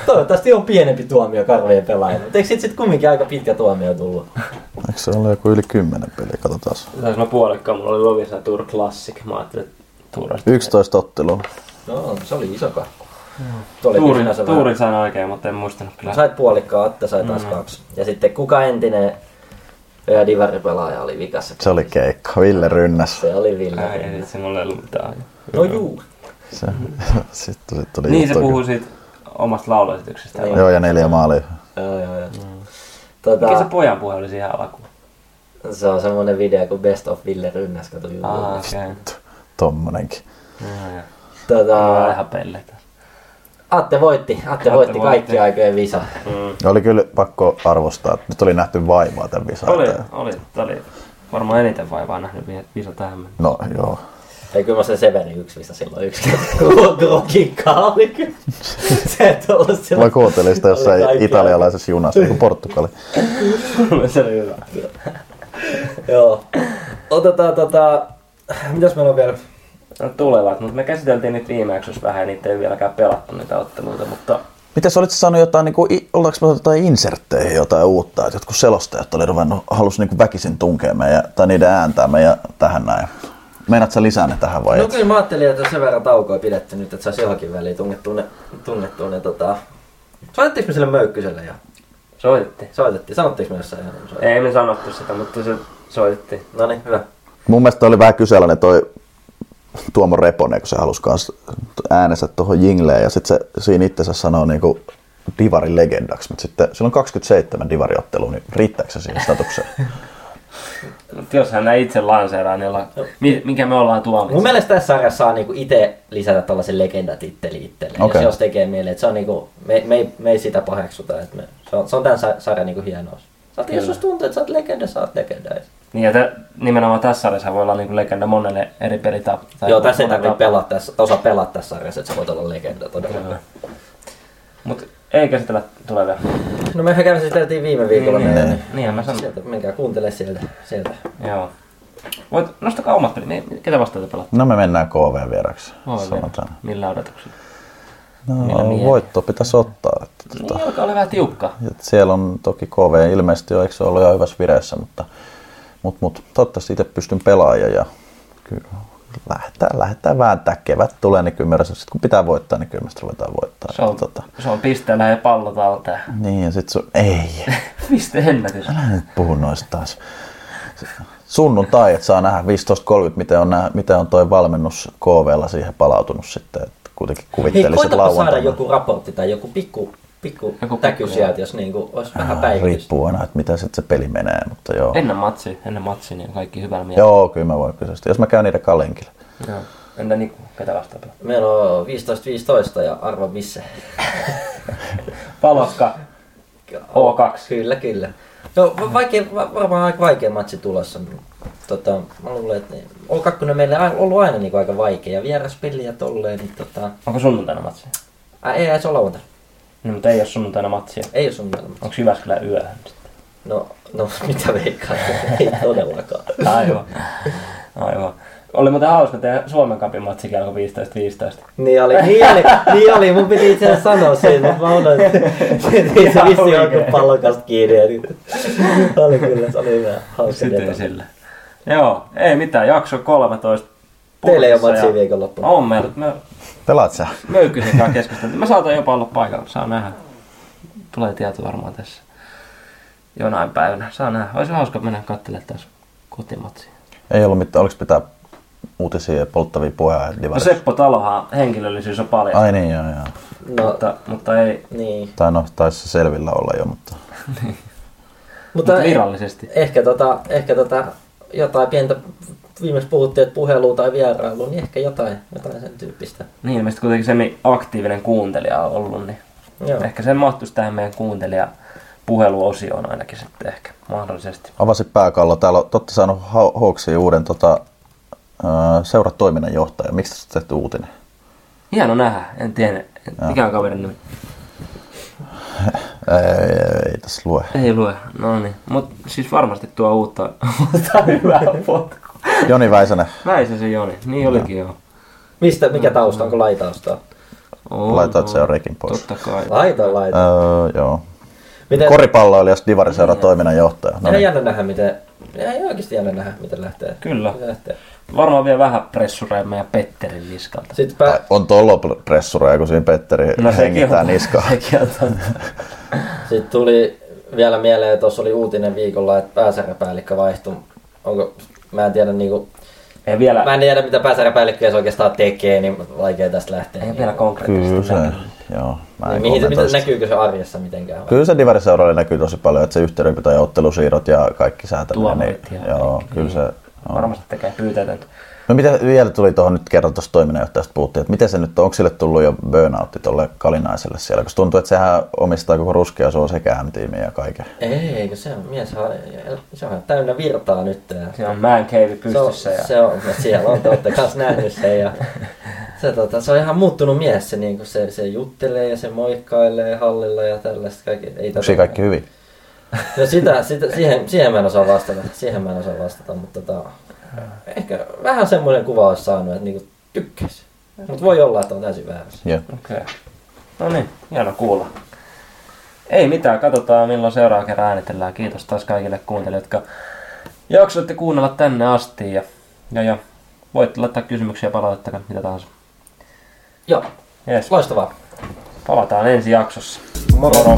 Toivottavasti on pienempi tuomio karvojen pelaajille. Mutta eikö sit, sit kumminkin aika pitkä tuomio tullut? Eikö se ole joku yli 10 peliä? Katsotaan. Saanko mä puolikkaan? Mulla oli Lovisa Tour Classic. Mä ajattelin, että Tuurasta. 11 ottelua. No, se oli iso sinänsä tuurin vähän- sain oikein, mutta en muistanut kyllä. Sait puolikkaa, Atte sai taas Mm. kaksi. Ja sitten kuka entinen ja divaripelaaja oli vikassa? Se oli keikka. Ville Rynnäs. Se oli Ville. Ai, ei vitsi, mulla ei ollut mitään. No juu. Se, sitten sit tuli Niin se puhuu siitä omasta lauluesityksestä. Niin. Joo, ja neljä maalia. Joo, joo, joo. Mikä Tota, se pojan puhe oli siihen alkuun? se on semmonen video kuin Best of Ville Rynnäs, kato Ah, YouTubesta. okei. Tommonenkin. Joo, joo. Tota, oon ihan pelleitä. Atte voitti, Atte, Atte voitti voitti. kaikki aikojen visa. Mm. Oli kyllä pakko arvostaa, että nyt oli nähty vaivaa tämän visan Oli, oli, oli varmaan eniten vaivaa nähnyt vi- visa tähän mennessä. No joo. Ei kyllä mä sen Severi yksi mistä silloin yksi Grogikkaa oli kyllä. Se et ollut silloin. Vai kuuntelin sitä jossain italialaisessa junassa, niin kuin Portugali. se oli hyvä. Joo. Otetaan tota... Mitäs meillä on vielä? No, tulevat, mutta me käsiteltiin niitä viime jaksossa vähän ja niitä ei vieläkään pelattu niitä otteluita, mutta Miten sä olit saanut jotain, niin kuin, ollaanko me jotain insertteihin jotain uutta, että jotkut selostajat oli ruvennut, halus niin kuin väkisin tunkea meidän, tai niiden ääntää meidän tähän näin. Meinaat sä lisää ne tähän vai No kyllä mä ajattelin, että sen verran taukoa pidetty nyt, että saisi johonkin väliin tunnettua ne, tunnettua ne tota... Soitettiinko me sille Möykkyselle jo? soitettiin. Soitettiin. Sanottiinko me jossain ihan? Ei me sanottu sitä, mutta se soitettiin. No niin, hyvä. Mun mielestä oli vähän kyseenalainen toi Tuomo Reponen, kun se halusi kans äänensä tuohon jingleen ja sitten se siinä itsensä sanoo niinku divarin legendaksi, mutta sitten sillä on 27 divariottelua, niin riittääkö se siihen statukseen? Jos hän ei itse lanseeraa, niin ollaan, mi- mikä me ollaan tuomittu. Mun mielestä tässä sarjassa saa niinku itse lisätä tällaisen legendatitteli itselleen, Okei. jos, jos tekee mieleen. Että se on niinku, me, me, ei, me ei sitä paheksuta. Että me, se, on, se on tämän sa- sarjan niinku hienous. Sä oot, jos tuntuu, että sä oot legenda, sä oot legenda. Niin ja te, nimenomaan tässä sarjassa voi olla niinku legenda monelle eri pelitap. Joo, tässä ei tarvitse pelata tässä, osaa pelata tässä sarjassa, että sä voit olla legenda todella. Mutta ei käsitellä tulevia. No mehän käsiteltiin viime viikolla Niin, näitä, niin. Niinhän mä sanoin. Sieltä, menkää kuuntele sieltä. sieltä. Joo. Voit, nostakaa omat pelit. Niin, Ketä vastaan te pelaatte? No me mennään KV vieraksi, sanotaan. Millä odotuksilla? Millä No, mielellä? voitto pitäisi ottaa. Että, tota, Niin alkaa olla vähän tiukka. että siellä on toki KV ilmeisesti jo, eikö se ollut jo hyvässä vireessä, mutta, mutta, mutta toivottavasti itse pystyn pelaamaan ja kyllä lähdetään, lähdetään vääntää. Kevät tulee, niin kyllä me sitten kun pitää voittaa, niin kyllä me ruvetaan voittaa. Se on, Tota, se on pisteellä ja pallot alta. niin ja sitten sun, ei, Piste ennätys. älä nyt puhu noista taas. Sunnuntai, että saa nähdä 15.30, miten on, nää, miten on toi valmennus KVlla siihen palautunut sitten. Että kuitenkin Hei, kuvittelisin koitapa saada lauantaina. joku raportti tai joku pikku, pikku täky sieltä, jos niinku olisi vähän päivitystä. Riippuu aina, että miten sitten se peli menee, mutta joo. Ennen matsia, ennen matsia, niin on kaikki hyvällä mielellä. Joo, kyllä mä voin kysyä. Jos mä käyn niiden kalenkillä. Joo. Entä Niku, ketä vastaan pelaa? Meillä on 15-15 ja arva missä. Paloska O2. Kyllä, kyllä. No vaikea, va- varmaan aika vaikea matsi tulossa. Tota, mä luulen, että niin, O2 meille on ollut aina niin aika vaikea. Ja vieraspeli ja tolleen, niin tota... Onko sunnuntaina matsia? Ää, ei, ei se ole lauantaina. Niin, mutta ei ole sunnuntaina matsia. Ei ole sunnuntaina. Onko Jyväskylän yöhön sitten? No, no mitä veikkaa? ei todellakaan. Aivan. Aivan. Oli muuten hauska tehdä Suomen Cupin matsikin alkoi 15-15. Niin oli, niin oli, niin oli. Mun piti itse asiassa sanoa siitä, mutta mä unohdin, että se vissi jonkun pallon kanssa kiinni. Ja niin, oli kyllä, se oli hyvä. Hauska Sitten sillä. Joo, ei mitään. Jakso 13. Teillä ei ole matsia viikonloppuna. On meillä. Me Pelaat sä? Möykkysen kanssa keskusteltiin. Mä saatan jopa olla paikalla. Saa nähdä. Tulee tieto varmaan tässä jonain päivänä. Saa nähdä. Olisi hauska mennä katselemaan taas kotimatsia. Ei ollut mitään, oliko pitää uutisia ja polttavia puheenaiheita No? Seppo Talohan henkilöllisyys on paljon. Ai niin, joo, joo. No, mutta, mutta ei. Niin. Tai no, taisi se selvillä olla jo, mutta... Mutta virallisesti. Ehkä, tota, ehkä tota, jotain pientä, viimeksi puhuttiin, että puhelu tai vierailu, niin ehkä jotain, jotain sen tyyppistä. Niin, ilmeisesti kuitenkin semi aktiivinen kuuntelija on ollut, niin Joo. ehkä se mahtuisi tähän meidän kuuntelija puheluosioon ainakin sitten ehkä mahdollisesti. Avasi pääkallo. Täällä on totta saanut Hawksiin uuden tota, ää, seuratoiminnan johtaja. Miksi tästä tehty uutinen? Hieno nähdä, en tiedä. Mikä on kaverin nimi? Ei, ei, ei tässä lue. Ei lue, no niin. Mutta siis varmasti tuo uutta, uutta hyvää potkua. Joni Väisänen, Väisäsen Joni, niin olikin joo. Mistä, mikä tausta, onko laitaustaa? On, laitoit on. se jo rekin pois. Totta kai. Laita, laita. Öö, joo. Miten- Koripalloilijas Divariseura toiminnan johtaja. No niin. jännä nähdä, miten, ihan oikeasti jännä nähdä, miten lähtee. Kyllä. Miten lähtee. Varmaan vielä vähän pressureja meidän Petterin niskalta. Sitten pää... On tuolla pressureja, kun siinä Petteri No hengittää on- niskaa. on. Sitten tuli vielä mieleen, että tuossa oli uutinen viikolla, että pääsärkäpäällikkö vaihtui. Onko, mä en tiedä niinku... Ei vielä, Mä en tiedä mitä pääsärkäpäällikkö edes oikeastaan tekee, niin vaikea tästä lähteä. ei vielä konkreettisesti Kyllä joo. Mä en Niin, mihin, miten, näkyykö se arjessa mitenkään? Kyllä se Divariseuralla näkyy tosi paljon, että se yhteydenpito ja ottelusiirrot ja kaikki säätäminen. Tuomarit Niin, ja joo, kyllä niin. se on. Varmasti tekee pyyteetöntä. No mitä vielä tuli tuohon nyt kerran tuosta toiminnanjohtajasta puhuttiin, että miten se nyt on, onko sille tullut jo burnoutti tuolle Kalinaiselle siellä, koska tuntuu, että sehän omistaa koko ruskea soo sekä M-tiimiä ja kaiken. Ei, eikö se on mies, se on täynnä virtaa nyt. Ja Se on man cave pystyssä. Se ja... on, se on ja siellä on, te olette kanssa nähnyt sen. Ja se, tota, se on ihan muuttunut mies, se, niin se, se juttelee ja se moikkailee hallilla ja tällaista. Kaikki, ei Onko kaikki hyvin? No sitä, sitä, siihen, siihen mä en osaa vastata, siihen mä en osaa vastata, mutta tota, ehkä vähän semmoinen kuva olisi saanut, että niinku tykkäisi. Mutta voi olla, että on täysin väärässä. Joo. Okei. Okay. No niin, hieno kuulla. Ei mitään, katsotaan milloin seuraava kerran äänitellään. Kiitos taas kaikille kuuntelijoille, jotka jaksoitte kuunnella tänne asti. Ja, ja, ja voitte laittaa kysymyksiä ja palautetta, mitä tahansa. Joo, Yes. loistavaa. Palataan ensi jaksossa. Moro. Moro.